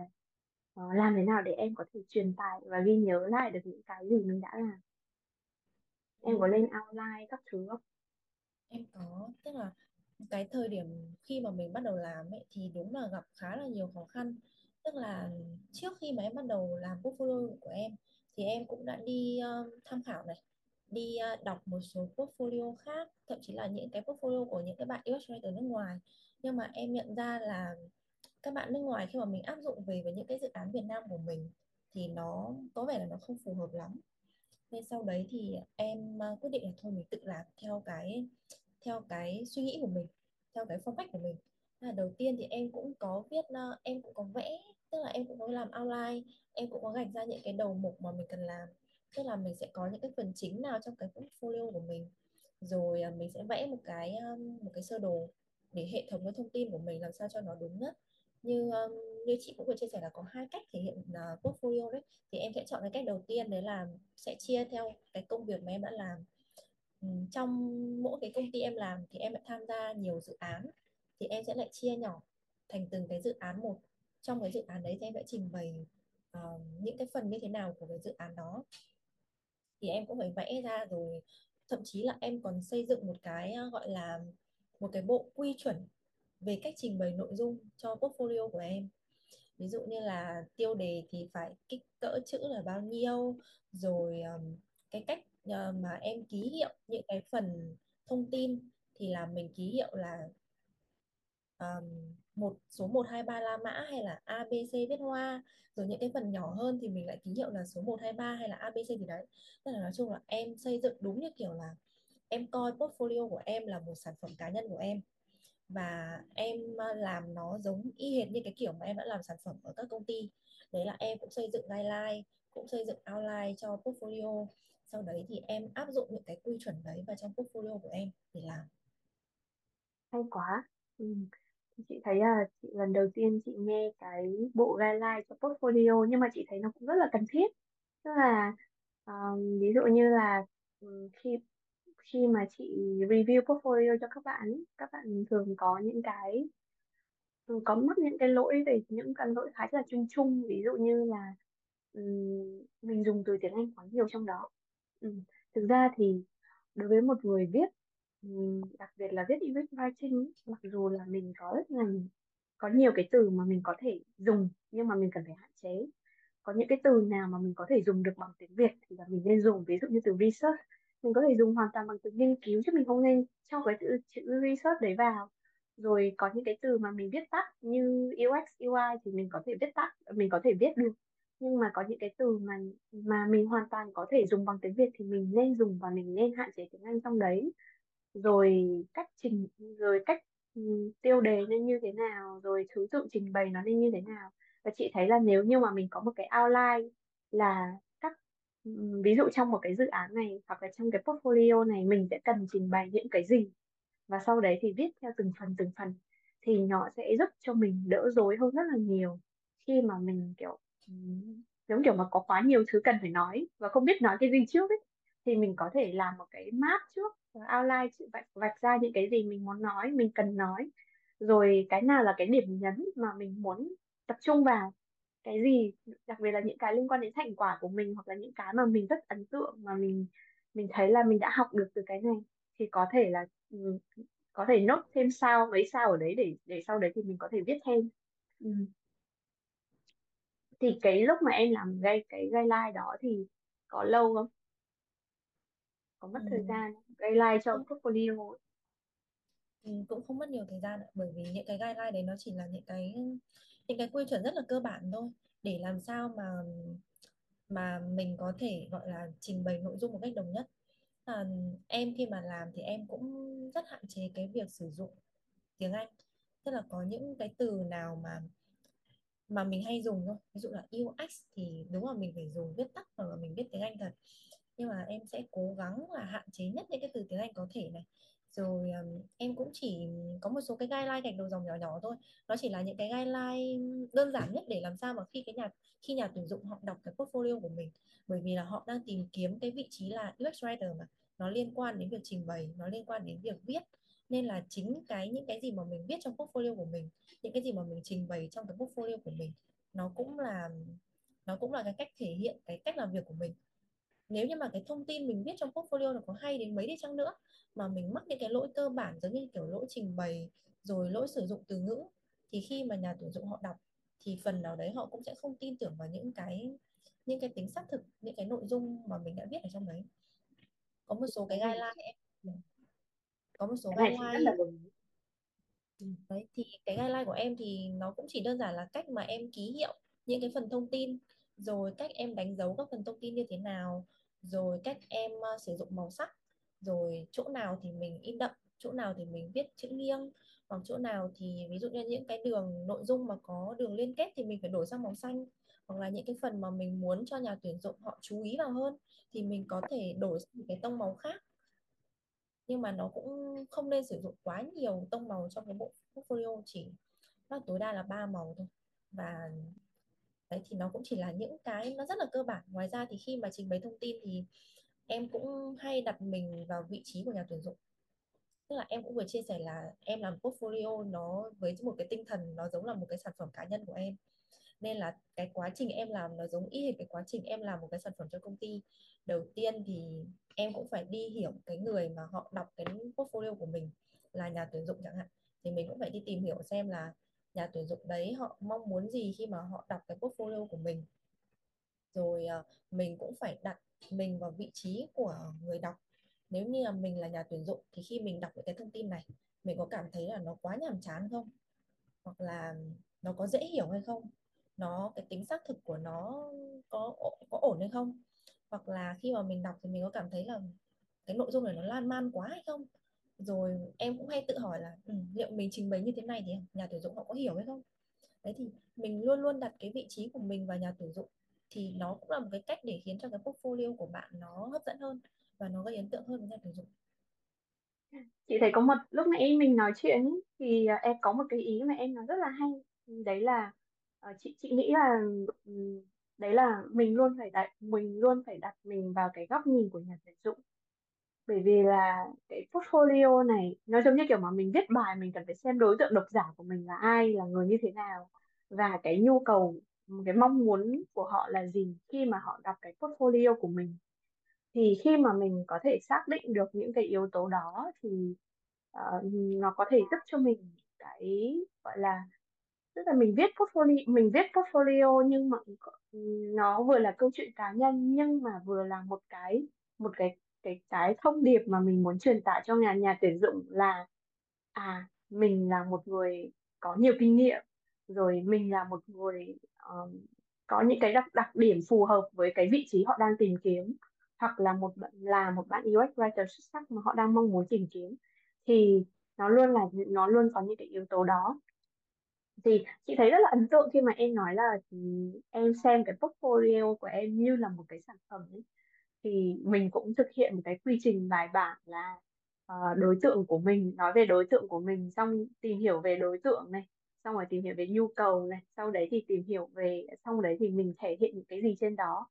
uh, làm thế nào để em có thể truyền tải và ghi nhớ lại được những cái gì mình đã làm? Em có lên outline các thứ không? Em có tức là cái thời điểm khi mà mình bắt đầu làm ấy thì đúng là gặp khá là nhiều khó khăn. Tức là trước khi mà em bắt đầu làm portfolio của em thì em cũng đã đi uh, tham khảo này đi ờ, đọc một số portfolio khác, thậm chí là những cái portfolio của những cái bạn illustrator nước ngoài. Nhưng mà em nhận ra là các bạn nước ngoài khi mà mình áp dụng về với những cái dự án Việt Nam của mình thì nó, có vẻ là nó không phù hợp lắm. Nên sau đấy thì em ờ, quyết định là thôi mình tự làm theo cái theo cái suy nghĩ của mình, theo cái phong cách của mình. Là đầu tiên thì em cũng có viết ờ, em cũng có vẽ, tức là em cũng có làm outline, em cũng có gạch ra những cái đầu mục mà mình cần làm tức là mình sẽ có những cái phần chính nào trong cái portfolio của mình. Rồi à, mình sẽ vẽ một cái um, một cái sơ đồ để hệ thống cái thông tin của mình làm sao cho nó đúng nhất như um, như chị cũng vừa chia sẻ là có hai cách thể hiện uh, portfolio đấy. Thì em sẽ chọn cái cách đầu tiên đấy là sẽ chia theo cái công việc mà em đã làm. Trong mỗi cái công ty em làm thì em đã tham gia nhiều dự án thì em sẽ lại chia nhỏ thành từng cái dự án một. Trong cái dự án đấy thì em sẽ trình bày uh, những cái phần như thế nào của cái dự án đó thì em cũng phải vẽ ra rồi. Thậm chí là em còn xây dựng một cái ờ, gọi là một cái bộ quy chuẩn về cách trình bày nội dung cho portfolio của em. Ví dụ như là tiêu đề thì phải kích cỡ chữ là bao nhiêu rồi um, cái cách uh, mà em ký hiệu những cái phần thông tin thì là mình ký hiệu là um, một số 1 2 3 La Mã hay là ABC viết hoa? Rồi những cái phần nhỏ hơn thì mình lại ký hiệu là số 1 2 3 hay là ABC gì đấy. Tức là nói chung là em xây dựng đúng như kiểu là em coi portfolio của em là một sản phẩm cá nhân của em. Và em ờ, làm nó giống y hệt như cái kiểu mà em đã làm sản phẩm ở các công ty. Đấy là em cũng xây dựng guideline cũng xây dựng outline cho portfolio. Sau đấy thì em áp dụng những cái quy chuẩn đấy vào trong portfolio của em để làm. Hay quá. Ừ chị thấy là chị lần đầu tiên chị nghe cái bộ guideline cho portfolio nhưng mà chị thấy nó cũng rất là cần thiết. Tức là um, ví dụ như là um, khi khi mà chị review portfolio cho các bạn ý, các bạn thường có những cái thường có mắc những cái lỗi về những cái lỗi khá là chung chung ví dụ như là um, mình dùng từ tiếng Anh quá nhiều trong đó. Um, thực ra thì đối với một người viết ừm, đặc biệt là viết event writing ý, mặc dù là mình có rất là có nhiều cái từ mà mình có thể dùng nhưng mà mình cần phải hạn chế. Có những cái từ nào mà mình có thể dùng được bằng tiếng Việt thì là mình nên dùng ví dụ như từ research. Mình có thể dùng hoàn toàn bằng từ nghiên cứu chứ mình không nên cho cái từ chữ research đấy vào. Rồi có những cái từ mà mình viết tắt như UX UI thì mình có thể viết tắt mình có thể viết được. Nhưng mà có những cái từ mà mà mình hoàn toàn có thể dùng bằng tiếng Việt thì mình nên dùng và mình nên hạn chế tiếng Anh trong đấy rồi cách trình rồi cách ừ, tiêu đề nên như thế nào rồi thứ tự trình bày nó nên như thế nào. Và chị thấy là nếu như mà mình có một cái outline là các ừ, ví dụ trong một cái dự án này hoặc là trong cái portfolio này mình sẽ cần trình bày những cái gì và sau đấy thì viết theo từng phần từng phần thì nó sẽ giúp cho mình đỡ rối hơn rất là nhiều. Khi mà mình kiểu ừm, giống kiểu mà có quá nhiều thứ cần phải nói và không biết nói cái gì trước ấy thì mình có thể làm một cái map trước, outline chữ vạch vạch ra những cái gì mình muốn nói, mình cần nói. Rồi cái nào là cái điểm nhấn mà mình muốn tập trung vào, cái gì, đặc biệt là những cái liên quan đến thành quả của mình hoặc là những cái mà mình rất ấn tượng, mà mình mình thấy là mình đã học được từ cái này, thì có thể là ừ, có thể nốt thêm sao, mấy sao ở đấy để để sau đấy thì mình có thể viết thêm. Ừ. thì cái lúc mà em làm gây cái guideline đó thì có lâu không? Có mất ừ. thời gian guideline cho không portfolio ừ, cũng không mất nhiều thời gian ạ, bởi vì những cái guideline đấy nó chỉ là những cái những cái quy chuẩn rất là cơ bản thôi. Để làm sao mà mà mình có thể gọi là trình bày nội dung một cách đồng nhất. À, em khi mà làm thì em cũng rất hạn chế cái việc sử dụng tiếng Anh. Tức là có những cái từ nào mà mà mình hay dùng thôi. Ví dụ là UX thì đúng là mình phải dùng viết tắt hoặc là mình viết tiếng Anh thật nhưng mà em sẽ cố gắng là hạn chế nhất những cái từ tiếng Anh có thể này. Rồi um, em cũng chỉ có một số cái guideline gạch đầu dòng nhỏ nhỏ thôi. Nó chỉ là những cái guideline đơn giản nhất để làm sao mà khi cái nhà khi nhà tuyển dụng họ đọc cái portfolio của mình. Bởi vì là họ đang tìm kiếm cái vị trí là UX writer mà. Nó liên quan đến việc trình bày nó liên quan đến việc viết. Nên là chính cái những cái gì mà mình viết trong portfolio của mình những cái gì mà mình trình bày trong cái portfolio của mình nó cũng là nó cũng là cái cách thể hiện cái cách làm việc của mình nếu như mà cái thông tin mình viết trong portfolio nó có hay đến mấy đi chăng nữa mà mình mắc những cái lỗi cơ bản giống như kiểu lỗi trình bày rồi lỗi sử dụng từ ngữ thì khi mà nhà tuyển dụng họ đọc thì phần nào đấy họ cũng sẽ không tin tưởng vào những cái những cái tính xác thực những cái nội dung mà mình đã viết ở trong đấy. Có một số cái guideline. em. Có một số cái là guideline. ừ. đấy thì cái guideline của em thì nó cũng chỉ đơn giản là cách mà em ký hiệu những cái phần thông tin rồi cách em đánh dấu các phần thông tin như thế nào rồi cách em uh, sử dụng màu sắc. Rồi chỗ nào thì mình in đậm chỗ nào thì mình viết chữ nghiêng. Hoặc chỗ nào thì ví dụ như những cái đường nội dung mà có đường liên kết thì mình phải đổi sang màu xanh. Hoặc là những cái phần mà mình muốn cho nhà tuyển dụng họ chú ý vào hơn thì mình có thể đổi sang một cái tông màu khác. Nhưng mà nó cũng không nên sử dụng quá nhiều tông màu trong cái bộ portfolio chỉ nó tối đa là ba màu thôi. Và đấy, thì nó cũng chỉ là những cái nó rất là cơ bản. Ngoài ra thì khi mà trình bày thông tin thì em cũng hay đặt mình vào vị trí của nhà tuyển dụng. Tức là em cũng vừa chia sẻ là em làm portfolio nó với một cái tinh thần nó giống là một cái sản phẩm cá nhân của em. Nên là cái quá trình em làm nó giống y hệt cái quá trình em làm một cái sản phẩm cho công ty. Đầu tiên thì em cũng phải đi hiểu cái người mà họ đọc cái portfolio của mình là nhà tuyển dụng chẳng hạn. Thì mình cũng phải đi tìm hiểu xem là nhà tuyển dụng đấy họ mong muốn gì khi mà họ đọc cái portfolio của mình? Rồi ờ, mình cũng phải đặt mình vào vị trí của người đọc. Nếu như là mình là nhà tuyển dụng thì khi mình đọc những cái thông tin này, mình có cảm thấy là nó quá nhàm chán không? Hoặc là nó có dễ hiểu hay không? Nó, cái tính xác thực của nó có có ổn hay không? Hoặc là khi mà mình đọc thì mình có cảm thấy là cái nội dung này nó lan man quá hay không? Rồi em cũng hay tự hỏi là ừ, liệu mình trình bày như thế này thì nhà tuyển dụng họ có hiểu hay không? Đấy thì mình luôn luôn đặt cái vị trí của mình vào nhà tuyển dụng thì nó cũng là một cái cách để khiến cho cái portfolio của bạn nó hấp dẫn hơn và nó gây ấn tượng hơn với nhà tuyển dụng. Chị thấy có một lúc nãy mình nói chuyện ý, thì à, em có một cái ý mà em nói rất là hay. Đấy là ờ, chị chị nghĩ là ừ, đấy là mình luôn phải đặt mình luôn phải đặt mình vào cái góc nhìn của nhà tuyển dụng bởi vì là cái portfolio này nó giống như kiểu mà mình viết bài mình cần phải xem đối tượng độc giả của mình là ai là người như thế nào. Và cái nhu cầu cái mong muốn của họ là gì khi mà họ đọc cái portfolio của mình. Thì khi mà mình có thể xác định được những cái yếu tố đó thì uh, nó có thể giúp cho mình cái gọi là tức là mình viết portfolio mình viết portfolio nhưng mà ừ, nó vừa là câu chuyện cá nhân nhưng mà vừa là một cái một cái cái cái thông điệp mà mình muốn truyền tải cho nhà nhà tuyển dụng là à mình là một người có nhiều kinh nghiệm rồi mình là một người um, có những cái đặc đặc điểm phù hợp với cái vị trí họ đang tìm kiếm hoặc là một là một bạn UX writer xuất sắc mà họ đang mong muốn tìm kiếm thì nó luôn là nó luôn có những cái yếu tố đó thì chị thấy rất là ấn tượng khi mà em nói là ừ, em xem cái portfolio của em như là một cái sản phẩm ấy. Thì mình cũng thực hiện một cái quy trình bài bản là uh, đối tượng của mình nói về đối tượng của mình xong tìm hiểu về đối tượng này xong rồi tìm hiểu về nhu cầu này sau đấy thì tìm hiểu về xong đấy thì mình thể hiện những cái gì trên đó.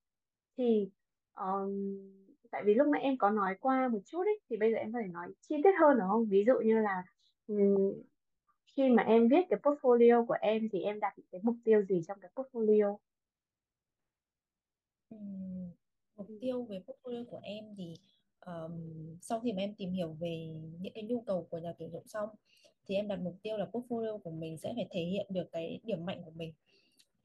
Thì um, tại vì lúc nãy em có nói qua một chút ấy thì bây giờ em có thể nói chi tiết hơn đúng không? Ví dụ như là khi mà em viết cái portfolio của em thì em đặt cái mục tiêu gì trong cái portfolio? Ừm, mục tiêu về portfolio của em thì um, sau khi mà em tìm hiểu về những cái nhu cầu của nhà tuyển dụng xong thì em đặt mục tiêu là portfolio của mình sẽ phải thể hiện được cái điểm mạnh của mình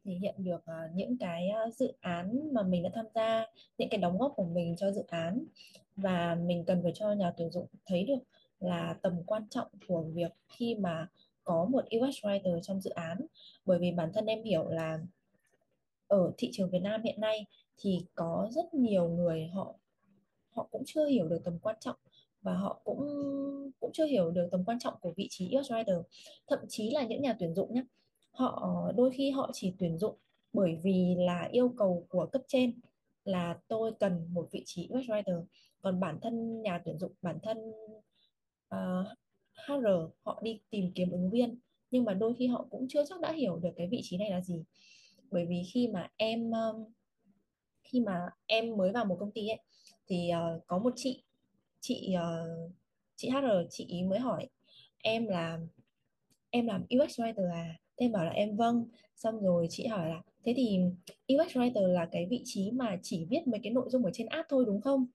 thể hiện được uh, những cái ờ, dự án mà mình đã tham gia những cái đóng góp của mình cho dự án và mình cần phải cho nhà tuyển dụng thấy được là tầm quan trọng của việc khi mà có một UX writer trong dự án. Bởi vì bản thân em hiểu là ở thị trường Việt Nam hiện nay thì có rất nhiều người họ họ cũng chưa hiểu được tầm quan trọng và họ cũng cũng chưa hiểu được tầm quan trọng của vị trí UX writer thậm chí là những nhà tuyển dụng nhé họ đôi khi họ chỉ tuyển dụng bởi vì là yêu cầu của cấp trên là tôi cần một vị trí UX writer còn bản thân nhà tuyển dụng bản thân ờ, uh, HR họ đi tìm kiếm ứng viên nhưng mà đôi khi họ cũng chưa chắc đã hiểu được cái vị trí này là gì. Bởi vì khi mà em um, khi mà em mới vào một công ty ấy thì uh, có một chị chị uh, chị HR chị ý mới hỏi em là em làm UX writer à? Thế em bảo là em vâng. Xong rồi chị hỏi là thế thì UX writer là cái vị trí mà chỉ viết mấy cái nội dung ở trên app thôi đúng không?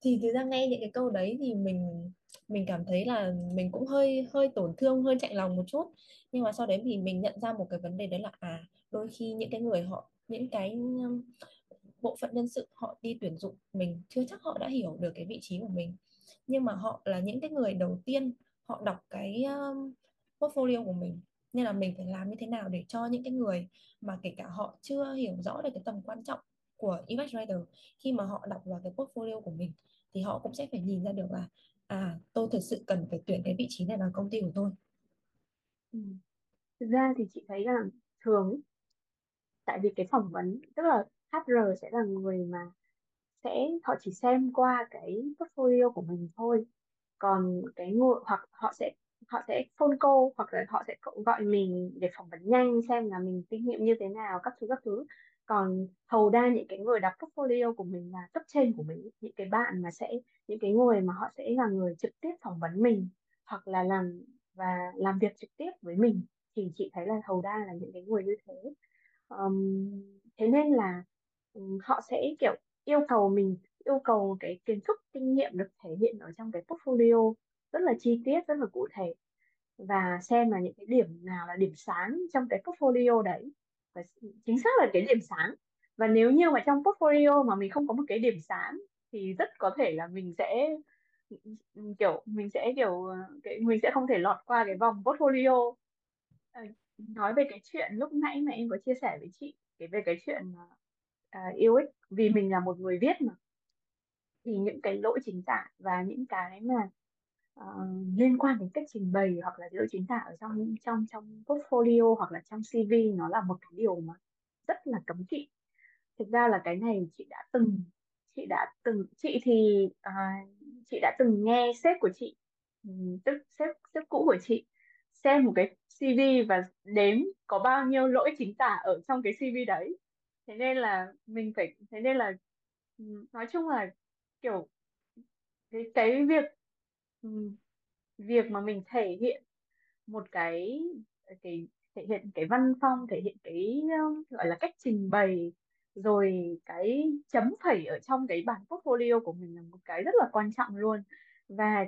Thì thực ra nghe những cái câu đấy thì mình mình cảm thấy là mình cũng hơi hơi tổn thương hơi chạnh lòng một chút. Nhưng mà sau đấy thì mình nhận ra một cái vấn đề đấy là à đôi khi những cái người họ những cái bộ phận nhân sự họ đi tuyển dụng mình chưa chắc họ đã hiểu được cái vị trí của mình. Nhưng mà họ là những cái người đầu tiên họ đọc cái um, portfolio của mình. Nên là mình phải làm như thế nào để cho những cái người mà kể cả họ chưa hiểu rõ được cái tầm quan trọng của event writer khi mà họ đọc vào cái portfolio của mình thì họ cũng sẽ phải nhìn ra được là à tôi thực sự cần phải tuyển cái vị trí này vào công ty của tôi. Ừ. thực ra thì chị thấy là thường tại vì cái phỏng vấn tức là HR sẽ là người mà sẽ họ chỉ xem qua cái portfolio của mình thôi. Còn cái ngồi hoặc họ sẽ họ sẽ phone call hoặc là họ sẽ gọi mình để phỏng vấn nhanh xem là mình kinh nghiệm như thế nào các thứ các thứ. Còn hầu đa những cái người đọc portfolio của mình là cấp trên của mình những cái bạn mà sẽ những cái người mà họ sẽ là người trực tiếp phỏng vấn mình hoặc là làm và làm việc trực tiếp với mình thì chị thấy là hầu đa là những cái người như thế. Um, thế nên là họ sẽ, kiểu, yêu cầu mình, yêu cầu cái kiến thức, kinh nghiệm được thể hiện ở trong cái portfolio rất là chi tiết, rất là cụ thể. Và xem là những cái điểm nào là điểm sáng trong cái portfolio đấy. Và chính xác là cái điểm sáng. Và nếu như mà trong portfolio mà mình không có một cái điểm sáng thì rất có thể là mình sẽ, kiểu, mình sẽ, kiểu, cái, mình sẽ không thể lọt qua cái vòng portfolio. Ờ, nói về cái chuyện lúc nãy mà em có chia sẻ với chị, cái, về cái chuyện uh, yêu ích vì mình là một người viết mà. Thì những cái lỗi chính tả và những cái mà uh, liên quan đến cách trình bày hoặc là lỗi chính tả ở trong trong trong portfolio hoặc là trong CV nó là một cái điều mà rất là cấm kỵ. Thực ra là cái này chị đã từng chị đã từng chị thì uh, chị đã từng nghe sếp của chị tức sếp sếp cũ của chị xem một cái CV và đếm có bao nhiêu lỗi chính tả ở trong cái CV đấy thế nên là mình phải, thế nên là ừ, nói chung là, kiểu, cái cái việc ừ, việc mà mình thể hiện một cái cái, thể hiện cái văn phong, thể hiện cái, gọi là, cách trình bày, rồi cái chấm phẩy ở trong cái bản portfolio của mình là một cái rất là quan trọng luôn. Và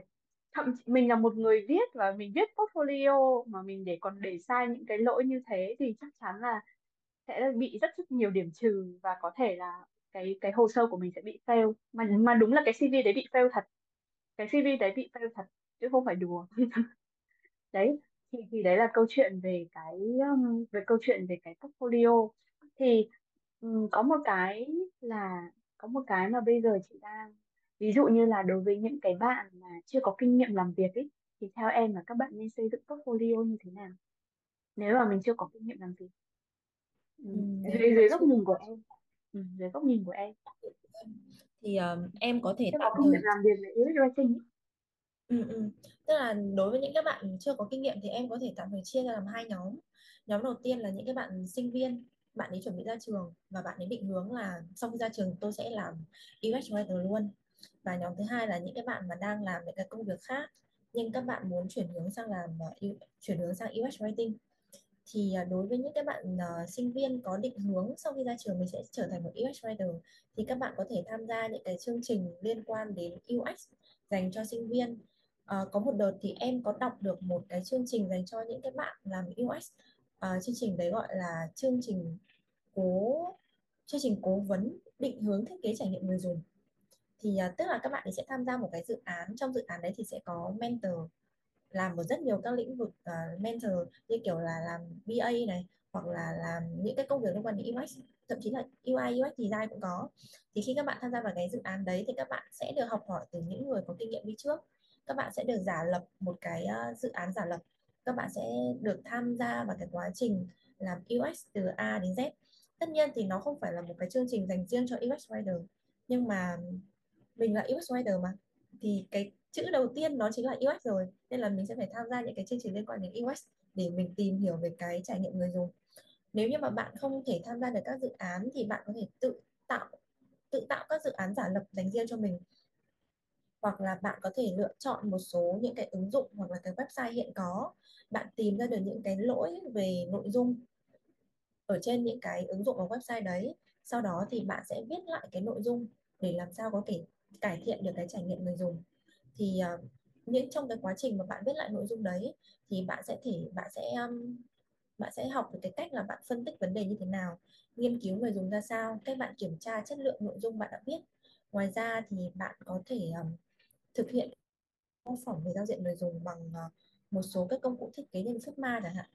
thậm chí mình là một người viết và mình viết portfolio mà mình để còn để sai những cái lỗi như thế thì chắc chắn là sẽ bị rất rất nhiều điểm trừ và có thể là cái cái hồ sơ của mình sẽ bị fail. Mà mà đúng là cái CV đấy bị fail thật. Cái CV đấy bị fail thật chứ không phải đùa. Đấy, thì thì đấy là câu chuyện về cái um, về câu chuyện về cái portfolio. Thì có một cái là, có một cái mà bây giờ chị đang, ví dụ như là đối với những cái bạn mà chưa có kinh nghiệm làm việc ấy, thì theo em là các bạn nên xây dựng portfolio như thế nào? Nếu mà mình chưa có kinh nghiệm làm việc ừ. Ừ, dưới dưới góc nhìn của em ừ, dưới góc nhìn của em thì um, em có thể có kinh nghiệm làm việc UX writing Ừ, ừ. Tức là đối với những các bạn chưa có kinh nghiệm thì em có thể tạm thời chia ra làm hai nhóm. Nhóm đầu tiên là những cái bạn sinh viên, bạn ấy chuẩn bị ra trường và bạn ấy định hướng là sau khi ra trường tôi sẽ làm UX writer luôn. Và nhóm thứ hai là những cái bạn mà đang làm những cái công việc khác nhưng các bạn muốn chuyển hướng sang làm uh, chuyển hướng sang UX writing thì à, đối với những cái bạn uh, sinh viên có định hướng sau khi ra trường mình sẽ trở thành một UX writer thì các bạn có thể tham gia những cái chương trình liên quan đến UX dành cho sinh viên. Uh, có một đợt thì em có đọc được một cái chương trình dành cho những cái bạn làm UX uh, chương trình đấy gọi là chương trình cố chương trình cố vấn định hướng thiết kế trải nghiệm người dùng. Thì uh, tức là các bạn sẽ tham gia một cái dự án trong dự án đấy thì sẽ có mentor làm ở rất nhiều các lĩnh vực uh, mentor như kiểu là làm BA này hoặc là làm những cái công việc liên quan đến UX thậm chí là UI UX design cũng có. Thì khi các bạn tham gia vào cái dự án đấy thì các bạn sẽ được học hỏi từ những người có kinh nghiệm đi trước. Các bạn sẽ được giả lập một cái uh, dự án giả lập. Các bạn sẽ được tham gia vào cái quá trình làm UX từ A đến Z. Tất nhiên thì nó không phải là một cái chương trình dành riêng cho UX writer nhưng mà mình là UX writer mà thì cái chữ đầu tiên nó chính là UX rồi. Nên là mình sẽ phải tham gia những cái chương trình liên quan đến UX để mình tìm hiểu về cái trải nghiệm người dùng. Nếu như mà bạn không thể tham gia được các dự án thì bạn có thể tự tạo tự tạo các dự án giả lập dành riêng cho mình. Hoặc là bạn có thể lựa chọn một số những cái ứng dụng hoặc là cái website hiện có. Bạn tìm ra được những cái lỗi về nội dung ở trên những cái ứng dụng và website đấy. Sau đó thì bạn sẽ viết lại cái nội dung để làm sao có thể cải thiện được cái trải nghiệm người dùng thì uh, những trong cái quá trình mà bạn viết lại nội dung đấy thì bạn sẽ thể bạn sẽ um, bạn sẽ học được cái cách là bạn phân tích vấn đề như thế nào nghiên cứu người dùng ra sao cách bạn kiểm tra chất lượng nội dung bạn đã viết. Ngoài ra thì bạn có thể um, thực hiện mô phỏng về giao diện người dùng bằng uh, một số các công cụ thiết kế như Figma chẳng hạn.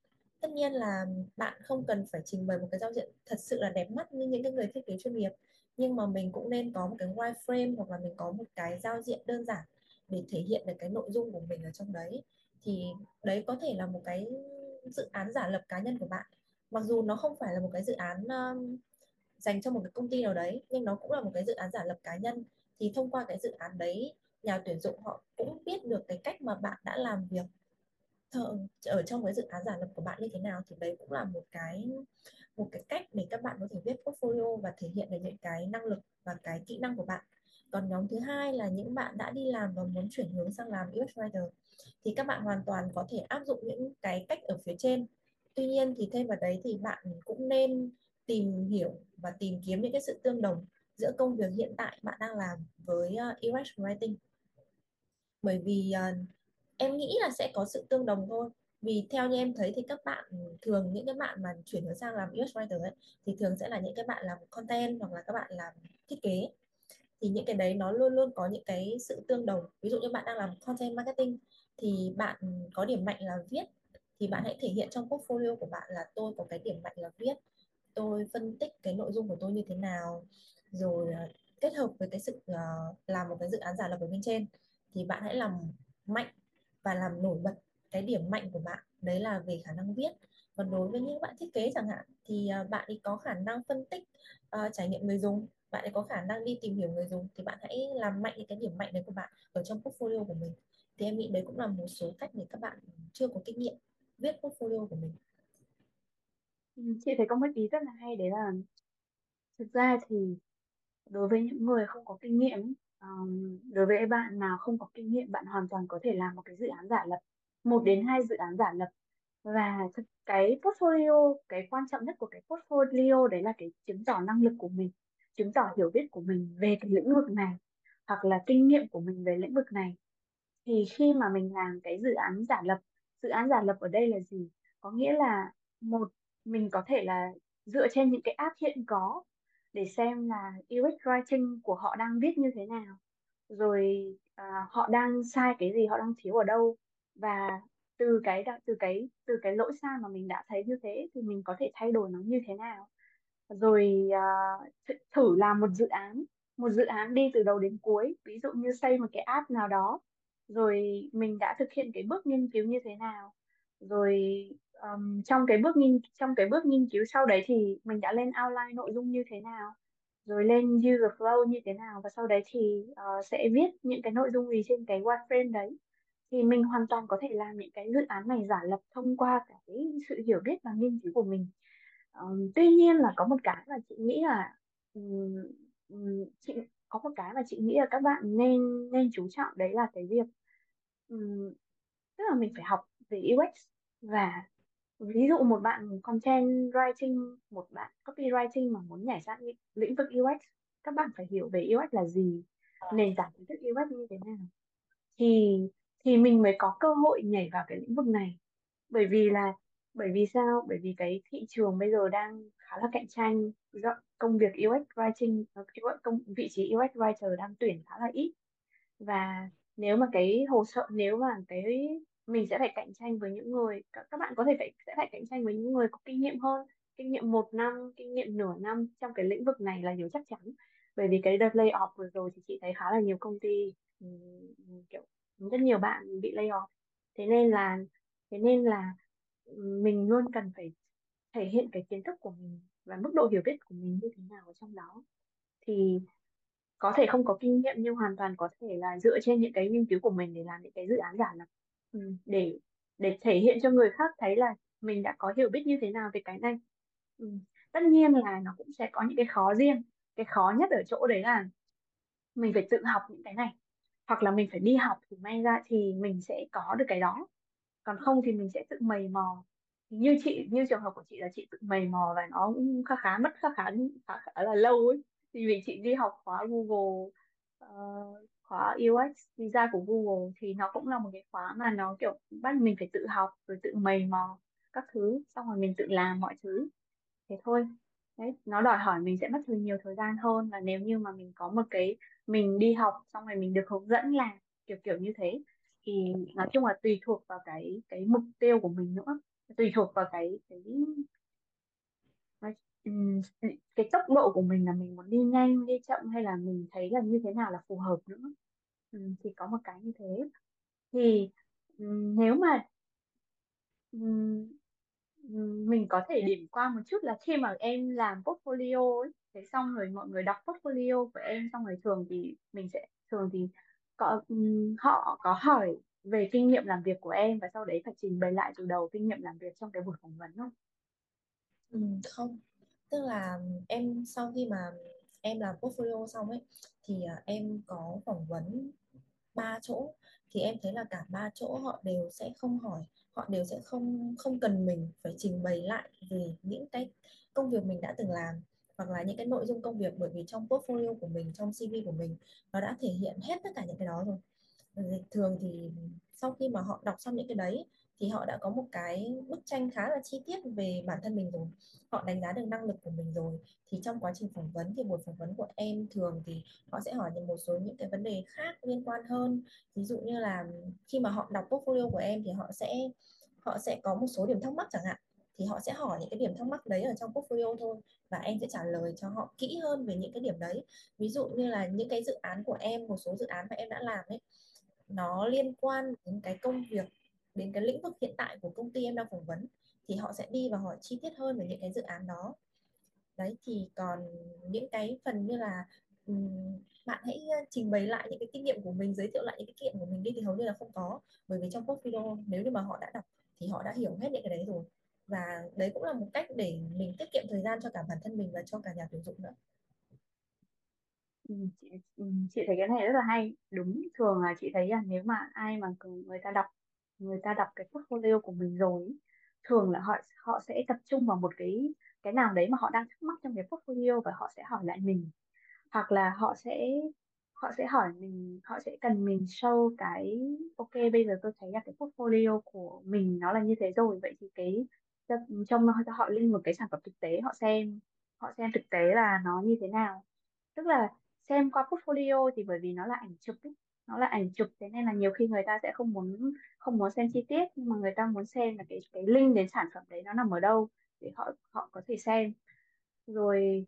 Tất nhiên là bạn không cần phải trình bày một cái giao diện thật sự là đẹp mắt như những cái người thiết kế chuyên nghiệp nhưng mà mình cũng nên có một cái wireframe hoặc là mình có một cái giao diện đơn giản để thể hiện được cái nội dung của mình ở trong đấy thì đấy có thể là một cái dự án giả lập cá nhân của bạn. Mặc dù nó không phải là một cái dự án um, dành cho một cái công ty nào đấy nhưng nó cũng là một cái dự án giả lập cá nhân. Thì thông qua cái dự án đấy nhà tuyển dụng họ cũng biết được cái cách mà bạn đã làm việc ở trong cái dự án giả lập của bạn như thế nào. Thì đấy cũng là một cái một cái cách để các bạn có thể viết portfolio và thể hiện được những cái năng lực và cái kỹ năng của bạn còn nhóm thứ hai là những bạn đã đi làm và muốn chuyển hướng sang làm UX writer thì các bạn hoàn toàn có thể áp dụng những cái cách ở phía trên. Tuy nhiên thì thêm vào đấy thì bạn cũng nên tìm hiểu và tìm kiếm những cái sự tương đồng giữa công việc hiện tại bạn đang làm với ờ, uh, UX writing. Bởi vì uh, em nghĩ là sẽ có sự tương đồng thôi. Vì theo như em thấy thì các bạn thường những cái bạn mà chuyển hướng sang làm UX writer ấy thì thường sẽ là những cái bạn làm content hoặc là các bạn làm thiết kế thì những cái đấy nó luôn luôn có những cái sự tương đồng. Ví dụ như bạn đang làm content marketing thì bạn có điểm mạnh là viết thì bạn hãy thể hiện trong portfolio của bạn là tôi có cái điểm mạnh là viết tôi phân tích cái nội dung của tôi như thế nào rồi ờ, kết hợp với cái sự uh, làm một cái dự án giả lập ở bên trên thì bạn hãy làm mạnh và làm nổi bật cái điểm mạnh của bạn. Đấy là về khả năng viết. Còn đối với những bạn thiết kế chẳng hạn thì uh, bạn ấy có khả năng phân tích uh, trải nghiệm người dùng bạn ấy có khả năng đi tìm hiểu người dùng thì bạn hãy làm mạnh những cái điểm mạnh đấy của bạn ở trong portfolio của mình. Thì em nghĩ đấy cũng là một số cách để các bạn chưa có kinh nghiệm viết portfolio của mình. Ừ, chị thấy có một ý rất là hay đấy là thực ra thì đối với những người không có kinh nghiệm um, đối với bạn nào không có kinh nghiệm bạn hoàn toàn có thể làm một cái dự án giả lập một đến hai dự án giả lập. Và cái portfolio cái quan trọng nhất của cái portfolio đấy là cái chứng tỏ năng lực của mình chứng tỏ hiểu biết của mình về cái lĩnh vực này hoặc là kinh nghiệm của mình về lĩnh vực này. Thì khi mà mình làm cái dự án giả lập dự án giả lập ở đây là gì? Có nghĩa là một mình có thể là dựa trên những cái app hiện có để xem là UX writing của họ đang viết như thế nào. Rồi à, họ đang sai cái gì họ đang thiếu ở đâu. Và từ cái từ cái từ cái lỗi sai mà mình đã thấy như thế thì mình có thể thay đổi nó như thế nào rồi uh, thử làm một dự án một dự án đi từ đầu đến cuối ví dụ như xây một cái app nào đó. Rồi mình đã thực hiện cái bước nghiên cứu như thế nào. Rồi um, trong cái bước nghiên trong cái bước nghiên cứu sau đấy thì mình đã lên outline nội dung như thế nào. Rồi lên user flow như thế nào. Và sau đấy thì uh, sẽ viết những cái nội dung gì trên cái wireframe đấy. Thì mình hoàn toàn có thể làm những cái dự án này giả lập thông qua cái sự hiểu biết và nghiên cứu của mình um, tuy nhiên là có một cái mà chị nghĩ là um, um, chị có một cái mà chị nghĩ là các bạn nên nên chú trọng đấy là cái việc um, tức là mình phải học về UX. Và ví dụ một bạn content writing một bạn copywriting mà muốn nhảy sang lĩnh vực UX các bạn phải hiểu về UX là gì nền tảng kiến thức UX như thế nào. Thì thì mình mới có cơ hội nhảy vào cái lĩnh vực này. Bởi vì là bởi vì sao? Bởi vì cái thị trường bây giờ đang khá là cạnh tranh. Do công việc UX writing công vị trí UX writer đang tuyển khá là ít. Và nếu mà cái hồ sơ nếu mà cái mình sẽ phải cạnh tranh với những người các, các bạn có thể phải sẽ phải cạnh tranh với những người có kinh nghiệm hơn kinh nghiệm một năm kinh nghiệm nửa năm trong cái lĩnh vực này là điều chắc chắn. Bởi vì cái đợt lay off vừa rồi thì chị thấy khá là nhiều công ty um, kiểu rất nhiều bạn bị lay off thế nên là thế nên là mình luôn cần phải thể hiện cái kiến thức của mình và mức độ hiểu biết của mình như thế nào ở trong đó. Thì có thể không có kinh nghiệm nhưng hoàn toàn có thể là dựa trên những cái nghiên cứu của mình để làm những cái dự án giả lập. Ừ, để để thể hiện cho người khác thấy là mình đã có hiểu biết như thế nào về cái này. Ừ. tất nhiên là nó cũng sẽ có những cái khó riêng. Cái khó nhất ở chỗ đấy là mình phải tự học những cái này, hoặc là mình phải đi học thì may ra thì mình sẽ có được cái đó còn không thì mình sẽ tự mày mò. Như chị như trường hợp của chị là chị tự mày mò và nó cũng khá khá mất khá khá khá, khá là lâu ấy. Thì vì chị đi học khóa Google uh, khóa UX visa của Google thì nó cũng là một cái khóa mà nó kiểu bắt mình phải tự học rồi tự mày mò các thứ xong rồi mình tự làm mọi thứ. Thế thôi. Đấy nó đòi hỏi mình sẽ mất thời nhiều thời gian hơn là nếu như mà mình có một cái mình đi học xong rồi mình được hướng dẫn làm kiểu kiểu như thế thì nói chung là tùy thuộc vào cái cái mục tiêu của mình nữa. Tùy thuộc vào cái cái cái tốc độ của mình là mình muốn đi nhanh đi chậm hay là mình thấy là như thế nào là phù hợp nữa. Ừ, thì có một cái như thế. Thì nếu mà mình có thể điểm qua một chút là khi mà em làm portfolio ấy, thế xong rồi mọi người đọc portfolio của em xong rồi thường thì mình sẽ thường thì có họ có hỏi về kinh nghiệm làm việc của em và sau đấy phải trình bày lại từ đầu kinh nghiệm làm việc trong cái buổi phỏng vấn không? Ừ, không. Tức là em sau khi mà em làm portfolio xong ấy thì à, em có phỏng vấn ba chỗ. Thì em thấy là cả ba chỗ họ đều sẽ không hỏi họ đều sẽ không không cần mình phải trình bày lại về những cái công việc mình đã từng làm hoặc là những cái nội dung công việc, bởi vì trong portfolio của mình, trong CV của mình, nó đã thể hiện hết tất cả những cái đó rồi. Thường thì sau khi mà họ đọc xong những cái đấy, thì họ đã có một cái bức tranh khá là chi tiết về bản thân mình rồi. Họ đánh giá được năng lực của mình rồi. Thì trong quá trình phỏng vấn thì buổi phỏng vấn của em thường thì họ sẽ hỏi những một số những cái vấn đề khác liên quan hơn. Ví dụ như là khi mà họ đọc portfolio của em thì họ sẽ họ sẽ có một số điểm thắc mắc chẳng hạn thì họ sẽ hỏi những cái điểm thắc mắc đấy ở trong portfolio thôi và em sẽ trả lời cho họ kỹ hơn về những cái điểm đấy. Ví dụ như là những cái dự án của em, một số dự án mà em đã làm ấy, nó liên quan đến cái công việc, đến cái lĩnh vực hiện tại của công ty em đang phỏng vấn thì họ sẽ đi và hỏi chi tiết hơn về những cái dự án đó. Đấy, thì còn những cái phần như là bạn hãy trình bày lại những cái kinh nghiệm của mình, giới thiệu lại những cái kinh nghiệm của mình đi thì hầu như là không có, bởi vì trong portfolio nếu như mà họ đã đọc thì họ đã hiểu hết những cái đấy rồi và đấy cũng là một cách để mình tiết kiệm thời gian cho cả bản thân mình và cho cả nhà tuyển dụng nữa. Ừ, chị, ừ, chị thấy cái này rất là hay. Đúng thường là chị thấy là nếu mà ai mà người ta đọc người ta đọc cái portfolio của mình rồi thường là họ họ sẽ tập trung vào một cái cái nào đấy mà họ đang thắc mắc trong cái portfolio và họ sẽ hỏi lại mình. Hoặc là họ sẽ họ sẽ hỏi mình họ sẽ cần mình show cái ok bây giờ tôi thấy là cái portfolio của mình nó là như thế rồi vậy thì cái trong họ lên một cái sản phẩm thực tế họ xem họ xem thực tế là nó như thế nào tức là xem qua portfolio thì bởi vì nó là ảnh chụp ấy. nó là ảnh chụp thế nên là nhiều khi người ta sẽ không muốn không muốn xem chi tiết nhưng mà người ta muốn xem là cái cái link đến sản phẩm đấy nó nằm ở đâu để họ họ có thể xem rồi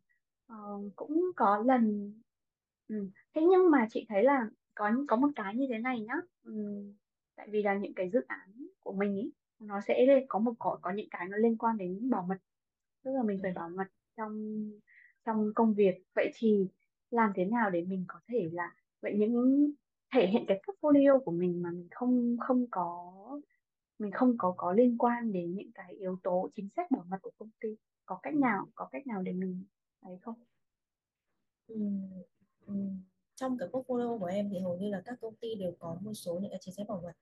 uh, cũng có lần ừ. thế nhưng mà chị thấy là có có một cái như thế này nhá ừ. tại vì là những cái dự án của mình ý nó sẽ có một có, có những cái nó liên quan đến bảo mật. Tức là mình phải bảo mật trong trong công việc. Vậy thì làm thế nào để mình có thể là vậy những thể hiện cái portfolio của mình mà mình không không có mình không có có liên quan đến những cái yếu tố chính sách bảo mật của công ty? Có cách nào có cách nào để mình ấy không? Ừm, ừm, trong cái portfolio của em thì hầu như là các công ty đều có một số những cái chính sách bảo mật.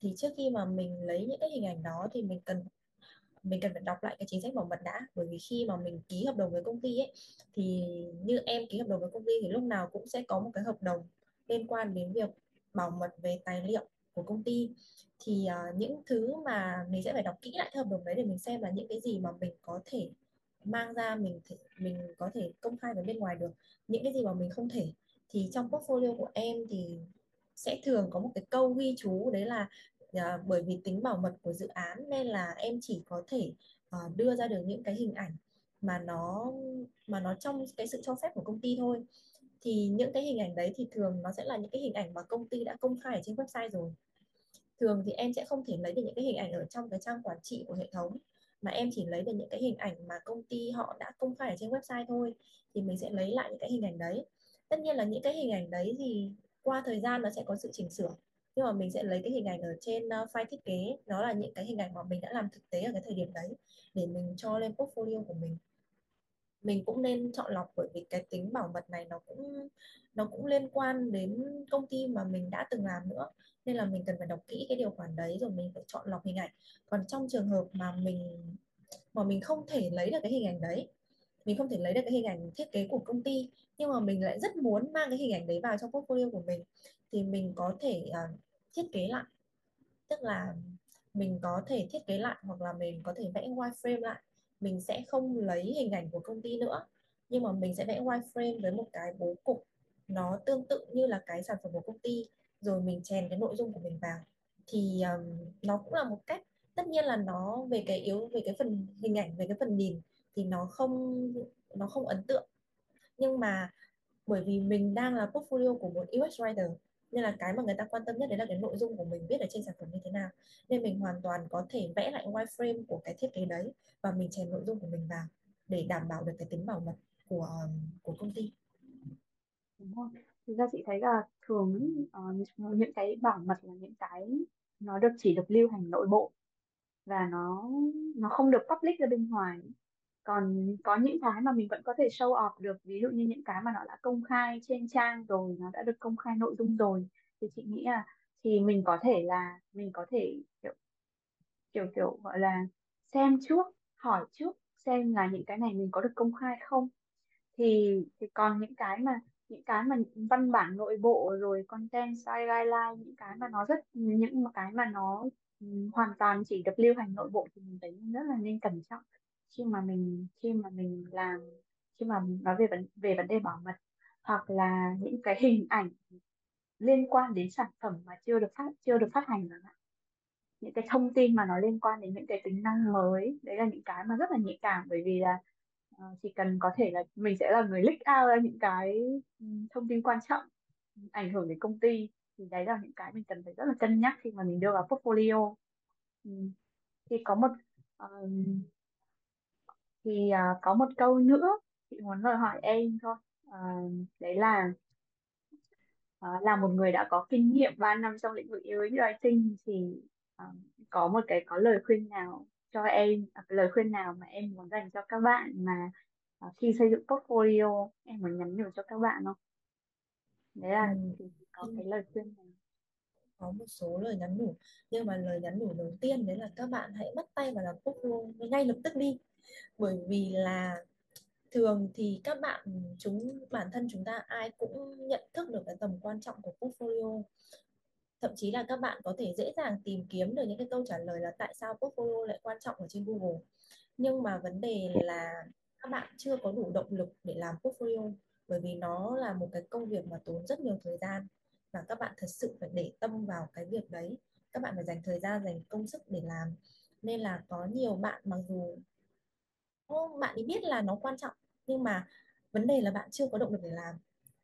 Thì trước khi mà mình lấy những cái hình ảnh đó thì mình cần mình cần phải đọc lại cái chính sách bảo mật đã. Bởi vì khi mà mình ký hợp đồng với công ty ấy thì như em ký hợp đồng với công ty thì lúc nào cũng sẽ có một cái hợp đồng liên quan đến việc bảo mật về tài liệu của công ty. Thì uh, những thứ mà mình sẽ phải đọc kỹ lại cái hợp đồng đấy để mình xem là những cái gì mà mình có thể mang ra mình thể, mình có thể công khai với bên ngoài được. Những cái gì mà mình không thể thì trong portfolio của em thì sẽ thường có một cái câu ghi chú đấy là à, bởi vì tính bảo mật của dự án nên là em chỉ có thể à, đưa ra được những cái hình ảnh mà nó mà nó trong cái sự cho phép của công ty thôi. Thì những cái hình ảnh đấy thì thường nó sẽ là những cái hình ảnh mà công ty đã công khai ở trên website rồi. Thường thì em sẽ không thể lấy được những cái hình ảnh ở trong cái trang quản trị của hệ thống mà em chỉ lấy được những cái hình ảnh mà công ty họ đã công khai ở trên website thôi. Thì mình sẽ lấy lại những cái hình ảnh đấy tất nhiên là những cái hình ảnh đấy thì qua thời gian nó sẽ có sự chỉnh sửa. Nhưng mà mình sẽ lấy cái hình ảnh ở trên ờ, file thiết kế. Nó là những cái hình ảnh mà mình đã làm thực tế ở cái thời điểm đấy để mình cho lên portfolio của mình. Mình cũng nên chọn lọc bởi vì cái tính bảo mật này nó cũng nó cũng liên quan đến công ty mà mình đã từng làm nữa. Nên là mình cần phải đọc kỹ cái điều khoản đấy rồi mình phải chọn lọc hình ảnh. Còn trong trường hợp mà mình mà mình không thể lấy được cái hình ảnh đấy, mình không thể lấy được cái hình ảnh thiết kế của công ty nhưng mà mình lại rất muốn mang cái hình ảnh đấy vào trong portfolio của mình. Thì mình có thể uh, thiết kế lại. Tức là mình có thể thiết kế lại hoặc là mình có thể vẽ wireframe lại. Mình sẽ không lấy hình ảnh của công ty nữa. Nhưng mà mình sẽ vẽ wireframe với một cái bố cục nó tương tự như là cái sản phẩm của công ty. Rồi mình chèn cái nội dung của mình vào. Thì um, nó cũng là một cách. Tất nhiên là nó về cái yếu về cái phần hình ảnh về cái phần nhìn thì nó không nó không ấn tượng nhưng mà bởi vì mình đang là portfolio của một UX writer nên là cái mà người ta quan tâm nhất đấy là cái nội dung của mình viết ở trên sản phẩm như thế nào. Nên mình hoàn toàn có thể vẽ lại wireframe của cái thiết kế đấy và mình chèn nội dung của mình vào để đảm bảo được cái tính bảo mật của um, của công ty. Đúng không thực ra chị thấy là thường uh, những cái bảo mật là những cái nó được chỉ được lưu hành nội bộ và nó nó không được public ra bên ngoài còn có những cái mà mình vẫn có thể show off được, ví dụ như những cái mà nó đã công khai trên trang rồi, nó đã được công khai nội dung rồi, thì chị nghĩ là thì mình có thể là, mình có thể, kiểu kiểu kiểu, gọi là xem trước, hỏi trước xem là những cái này mình có được công khai không. Thì thì còn những cái mà, những cái mà văn bản nội bộ rồi content style guideline, những cái mà nó rất, những cái mà nó ừ, hoàn toàn chỉ được lưu hành nội bộ thì mình thấy rất là nên cẩn trọng khi mà mình khi mà mình làm khi mà nói về vấn về vấn đề bảo mật hoặc là những cái hình ảnh liên quan đến sản phẩm mà chưa được phát chưa được phát hành chẳng hạn những cái thông tin mà nó liên quan đến những cái tính năng mới đấy là những cái mà rất là nhạy cảm bởi vì là uh, chỉ cần có thể là mình sẽ là người leak out ra những cái ừ, thông tin quan trọng ảnh hưởng đến công ty thì đấy là những cái mình cần phải rất là cân nhắc khi mà mình đưa vào portfolio ừ. thì có một um, thì uh, có một câu nữa chị muốn lời hỏi em thôi. Uh, đấy là uh, là một người đã có kinh nghiệm 3 năm trong lĩnh vực UX writing thì uh, có một cái có lời khuyên nào cho em uh, lời khuyên nào mà em muốn dành cho các bạn mà uh, khi xây dựng portfolio em muốn nhắn nhủ cho các bạn không? Đấy là ừ. thì có cái lời khuyên này có một số lời nhắn nhủ nhưng mà lời nhắn nhủ đầu tiên đấy là các bạn hãy bắt tay vào làm portfolio ngay lập tức đi bởi vì là thường thì các bạn chúng, bản thân chúng ta ai cũng nhận thức được cái tầm quan trọng của portfolio. Thậm chí là các bạn có thể dễ dàng tìm kiếm được những cái câu trả lời là tại sao portfolio lại quan trọng ở trên Google. Nhưng mà vấn đề là các bạn chưa có đủ động lực để làm portfolio, bởi vì nó là một cái công việc mà tốn rất nhiều thời gian và các bạn thật sự phải để tâm vào cái việc đấy. Các bạn phải dành thời gian, dành công sức để làm. Nên là có nhiều bạn mặc dù bạn ấy biết là nó quan trọng nhưng mà vấn đề là bạn chưa có động lực để làm.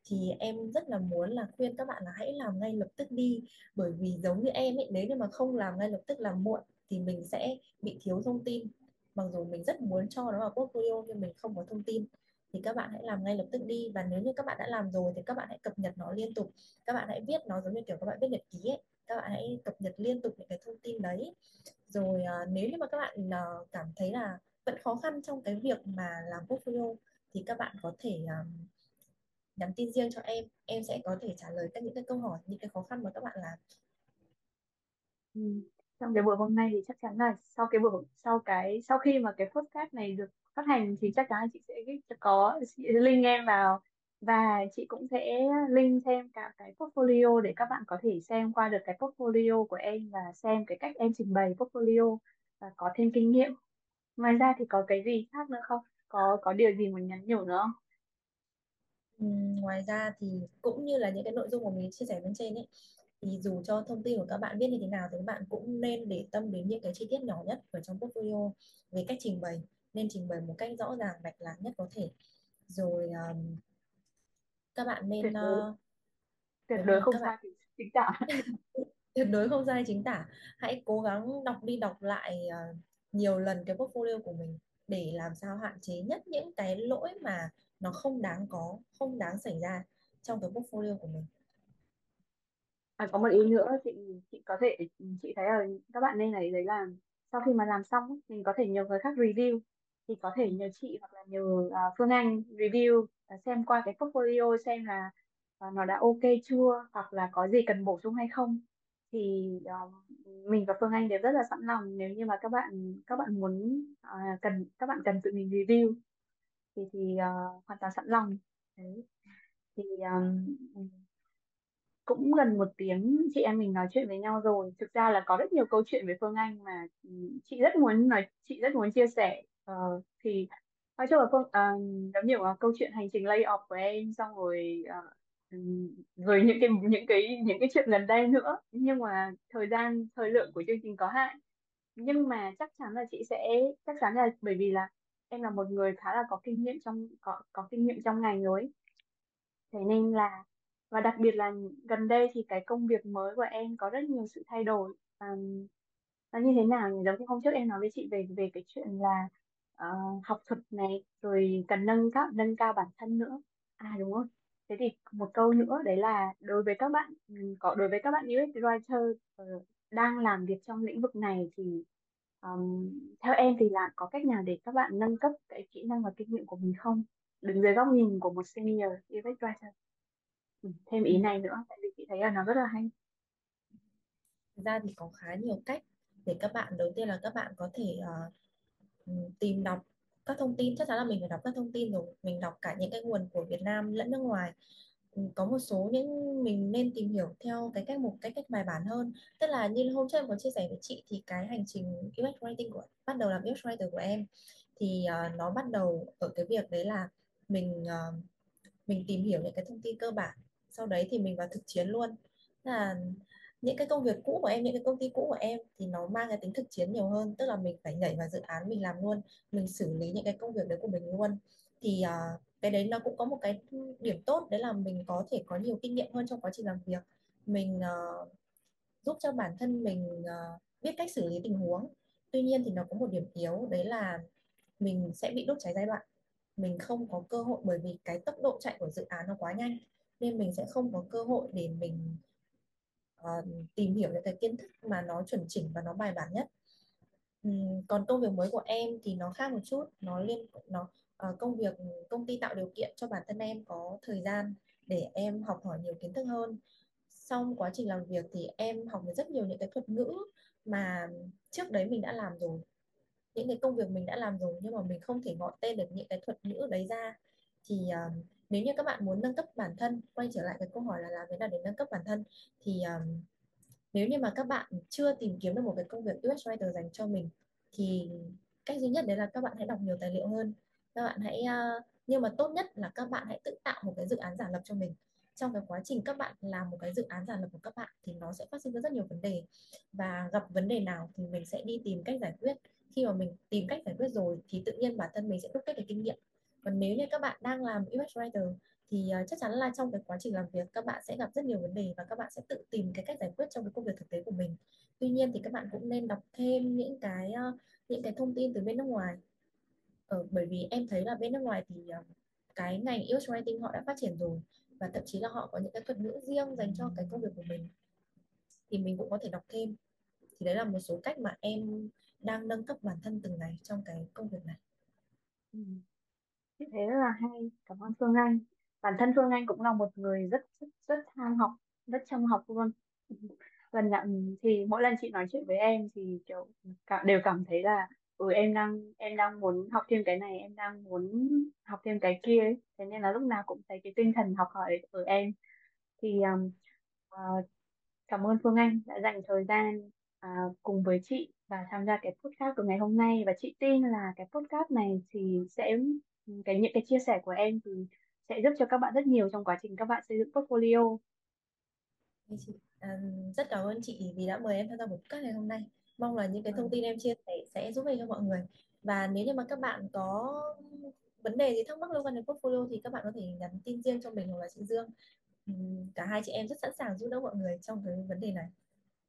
Thì em rất là muốn là khuyên các bạn là hãy làm ngay lập tức đi. Bởi vì giống như em ấy nếu như mà không làm ngay lập tức làm muộn thì mình sẽ bị thiếu thông tin. Mặc dù mình rất muốn cho nó vào portfolio nhưng mình không có thông tin. Thì các bạn hãy làm ngay lập tức đi. Và nếu như các bạn đã làm rồi thì các bạn hãy cập nhật nó liên tục. Các bạn hãy viết nó giống như kiểu các bạn viết nhật ký ấy. Các bạn hãy cập nhật liên tục những cái thông tin đấy. Rồi uh, nếu như mà các bạn uh, cảm thấy là vẫn khó khăn trong cái việc mà làm portfolio thì các bạn có thể um, nhắn tin riêng cho em em sẽ có thể trả lời các những cái câu hỏi những cái khó khăn mà các bạn làm ừ. trong cái buổi hôm nay thì chắc chắn là sau cái buổi sau cái sau khi mà cái podcast này được phát hành thì chắc chắn là chị sẽ có link em vào và chị cũng sẽ link thêm cả cái portfolio để các bạn có thể xem qua được cái portfolio của em và xem cái cách em trình bày portfolio và có thêm kinh nghiệm ngoài ra thì có cái gì khác nữa không? Có có điều gì muốn nhắn nhủ nữa không? Ừ, ngoài ra thì cũng như là những cái nội dung của mình chia sẻ bên trên ấy thì dù cho thông tin của các bạn viết như thế nào thì các bạn cũng nên để tâm đến những cái chi tiết nhỏ nhất ở trong portfolio về cách trình bày nên trình bày một cách rõ ràng mạch lạc nhất có thể. Rồi um, các bạn nên tuyệt đối, uh, tuyệt đối không sai bạn... chính tả. Tuyệt đối không sai chính tả. Hãy cố gắng đọc đi đọc lại uh, nhiều lần cái portfolio của mình để làm sao hạn chế nhất những cái lỗi mà nó không đáng có không đáng xảy ra trong cái portfolio của mình. À, có một ý nữa chị chị có thể chị thấy là các bạn nên này đấy là sau khi mà làm xong mình có thể nhờ người khác review. Thì có thể nhờ chị hoặc là nhờ uh, Phương Anh review uh, xem qua cái portfolio xem là uh, nó đã ok chưa hoặc là có gì cần bổ sung hay không thì uh, mình và Phương Anh đều rất là sẵn lòng nếu như mà các bạn các bạn muốn uh, cần các bạn cần tự mình review. Thì thì uh, hoàn toàn sẵn lòng. Đấy. Thì um, cũng gần một tiếng chị em mình nói chuyện với nhau rồi. Thực ra là có rất nhiều câu chuyện về Phương Anh mà ừ, chị rất muốn nói chị rất muốn chia sẻ. Uh, thì nói chung là Phương uh, giống như là câu chuyện hành trình lay off của em xong rồi uh, rồi những cái những cái những cái chuyện gần đây nữa nhưng mà thời gian thời lượng của chương trình có hạn nhưng mà chắc chắn là chị sẽ chắc chắn là bởi vì là em là một người khá là có kinh nghiệm trong có có kinh nghiệm trong ngành rồi ấy. Thế nên là và đặc biệt là gần đây thì cái công việc mới của em có rất nhiều sự thay đổi. Um, nó như thế nào nhỉ? Giống như hôm trước em nói với chị về về cái chuyện là uh, học thuật này rồi cần nâng cao nâng cao bản thân nữa. À đúng không? Thế thì một câu nữa đấy là đối với các bạn ừ, có đối với các bạn UX writer uh, đang làm việc trong lĩnh vực này thì um, theo em thì là có cách nào để các bạn nâng cấp cái kỹ năng và kinh nghiệm của mình không? Đứng dưới góc nhìn của một senior UX writer. Ừ, thêm ý này nữa tại vì chị thấy là nó rất là hay. Thực ra thì có khá nhiều cách để các bạn đầu tiên là các bạn có thể uh, tìm đọc các thông tin chắc chắn là mình phải đọc các thông tin rồi. Mình đọc cả những cái nguồn của Việt Nam lẫn nước ngoài. Ừ, có một số những mình nên tìm hiểu theo cái cách một cách cách bài bản hơn. Tức là như hôm trước em có chia sẻ với chị thì cái hành trình UX writing của bắt đầu làm UX writer của em thì uh, nó bắt đầu ở cái việc đấy là mình uh, mình tìm hiểu những cái thông tin cơ bản. Sau đấy thì mình vào thực chiến luôn. Là những cái công việc cũ của em những cái công ty cũ của em thì nó mang cái tính thực chiến nhiều hơn. Tức là mình phải nhảy vào dự án mình làm luôn mình xử lý những cái công việc đấy của mình luôn. Thì uh, cái đấy nó cũng có một cái điểm tốt đấy là mình có thể có nhiều kinh nghiệm hơn trong quá trình làm việc. Mình uh, giúp cho bản thân mình uh, biết cách xử lý tình huống. Tuy nhiên thì nó có một điểm yếu đấy là mình sẽ bị đốt cháy giai đoạn. Mình không có cơ hội bởi vì cái tốc độ chạy của dự án nó quá nhanh nên mình sẽ không có cơ hội để mình tìm hiểu những cái kiến thức mà nó chuẩn chỉnh và nó bài bản nhất. Um, còn công việc mới của em thì nó khác một chút nó liên nó uh, công việc công ty tạo điều kiện cho bản thân em có thời gian để em học hỏi nhiều kiến thức hơn. Xong quá trình làm việc thì em học được rất nhiều những cái thuật ngữ mà trước đấy mình đã làm rồi. Những cái công việc mình đã làm rồi nhưng mà mình không thể gọi tên được những cái thuật ngữ đấy ra. Thì uh, nếu như các bạn muốn nâng cấp bản thân quay trở lại cái câu hỏi là làm thế nào để nâng cấp bản thân thì um, nếu như mà các bạn chưa tìm kiếm được một cái công việc UX writer dành cho mình thì cách duy nhất đấy là các bạn hãy đọc nhiều tài liệu hơn. Các bạn hãy uh, nhưng mà tốt nhất là các bạn hãy tự tạo một cái dự án giả lập cho mình. Trong cái quá trình các bạn làm một cái dự án giả lập của các bạn thì nó sẽ phát sinh ra rất nhiều vấn đề. Và gặp vấn đề nào thì mình sẽ đi tìm cách giải quyết. Khi mà mình tìm cách giải quyết rồi thì tự nhiên bản thân mình sẽ đúc kết được kinh nghiệm còn nếu như các bạn đang làm UX writer thì ờ, chắc chắn là trong cái quá trình làm việc các bạn sẽ gặp rất nhiều vấn đề và các bạn sẽ tự tìm cái cách giải quyết trong cái công việc thực tế của mình. Tuy nhiên thì các bạn cũng nên đọc thêm những cái ờ, những cái thông tin từ bên nước ngoài. Ờ, bởi vì em thấy là bên nước ngoài thì ờ, cái ngành UX writing họ đã phát triển rồi và thậm chí là họ có những cái thuật ngữ riêng dành cho cái công việc của mình thì mình cũng có thể đọc thêm. Thì đấy là một số cách mà em đang nâng cấp bản thân từng ngày trong cái công việc này. Ừ thế rất là hay. Cảm ơn Phương Anh. Bản thân Phương Anh cũng là một người rất rất rất ham học, rất chăm học luôn. Lần nào thì mỗi lần chị nói chuyện với em thì kiểu cả, đều cảm thấy là ừ em đang em đang muốn học thêm cái này, em đang muốn học thêm cái kia ấy. Thế nên là lúc nào cũng thấy cái tinh thần học hỏi ở em. Thì um, uh, Cảm ơn Phương Anh đã dành thời gian uh, cùng với chị và tham gia cái podcast của ngày hôm nay và chị tin là cái podcast này thì sẽ cái những cái chia sẻ của em thì sẽ giúp cho các bạn rất nhiều trong quá trình các bạn xây dựng portfolio. Chị, à, rất cảm ơn chị vì đã mời em tham gia buổi podcast ngày hôm nay. Mong là những cái thông tin em chia sẻ sẽ giúp ích cho mọi người. Và nếu như mà các bạn có vấn đề gì thắc mắc liên quan đến portfolio thì các bạn có thể nhắn tin riêng cho mình hoặc là chị Dương. Ừm, cả hai chị em rất sẵn sàng giúp đỡ mọi người trong cái vấn đề này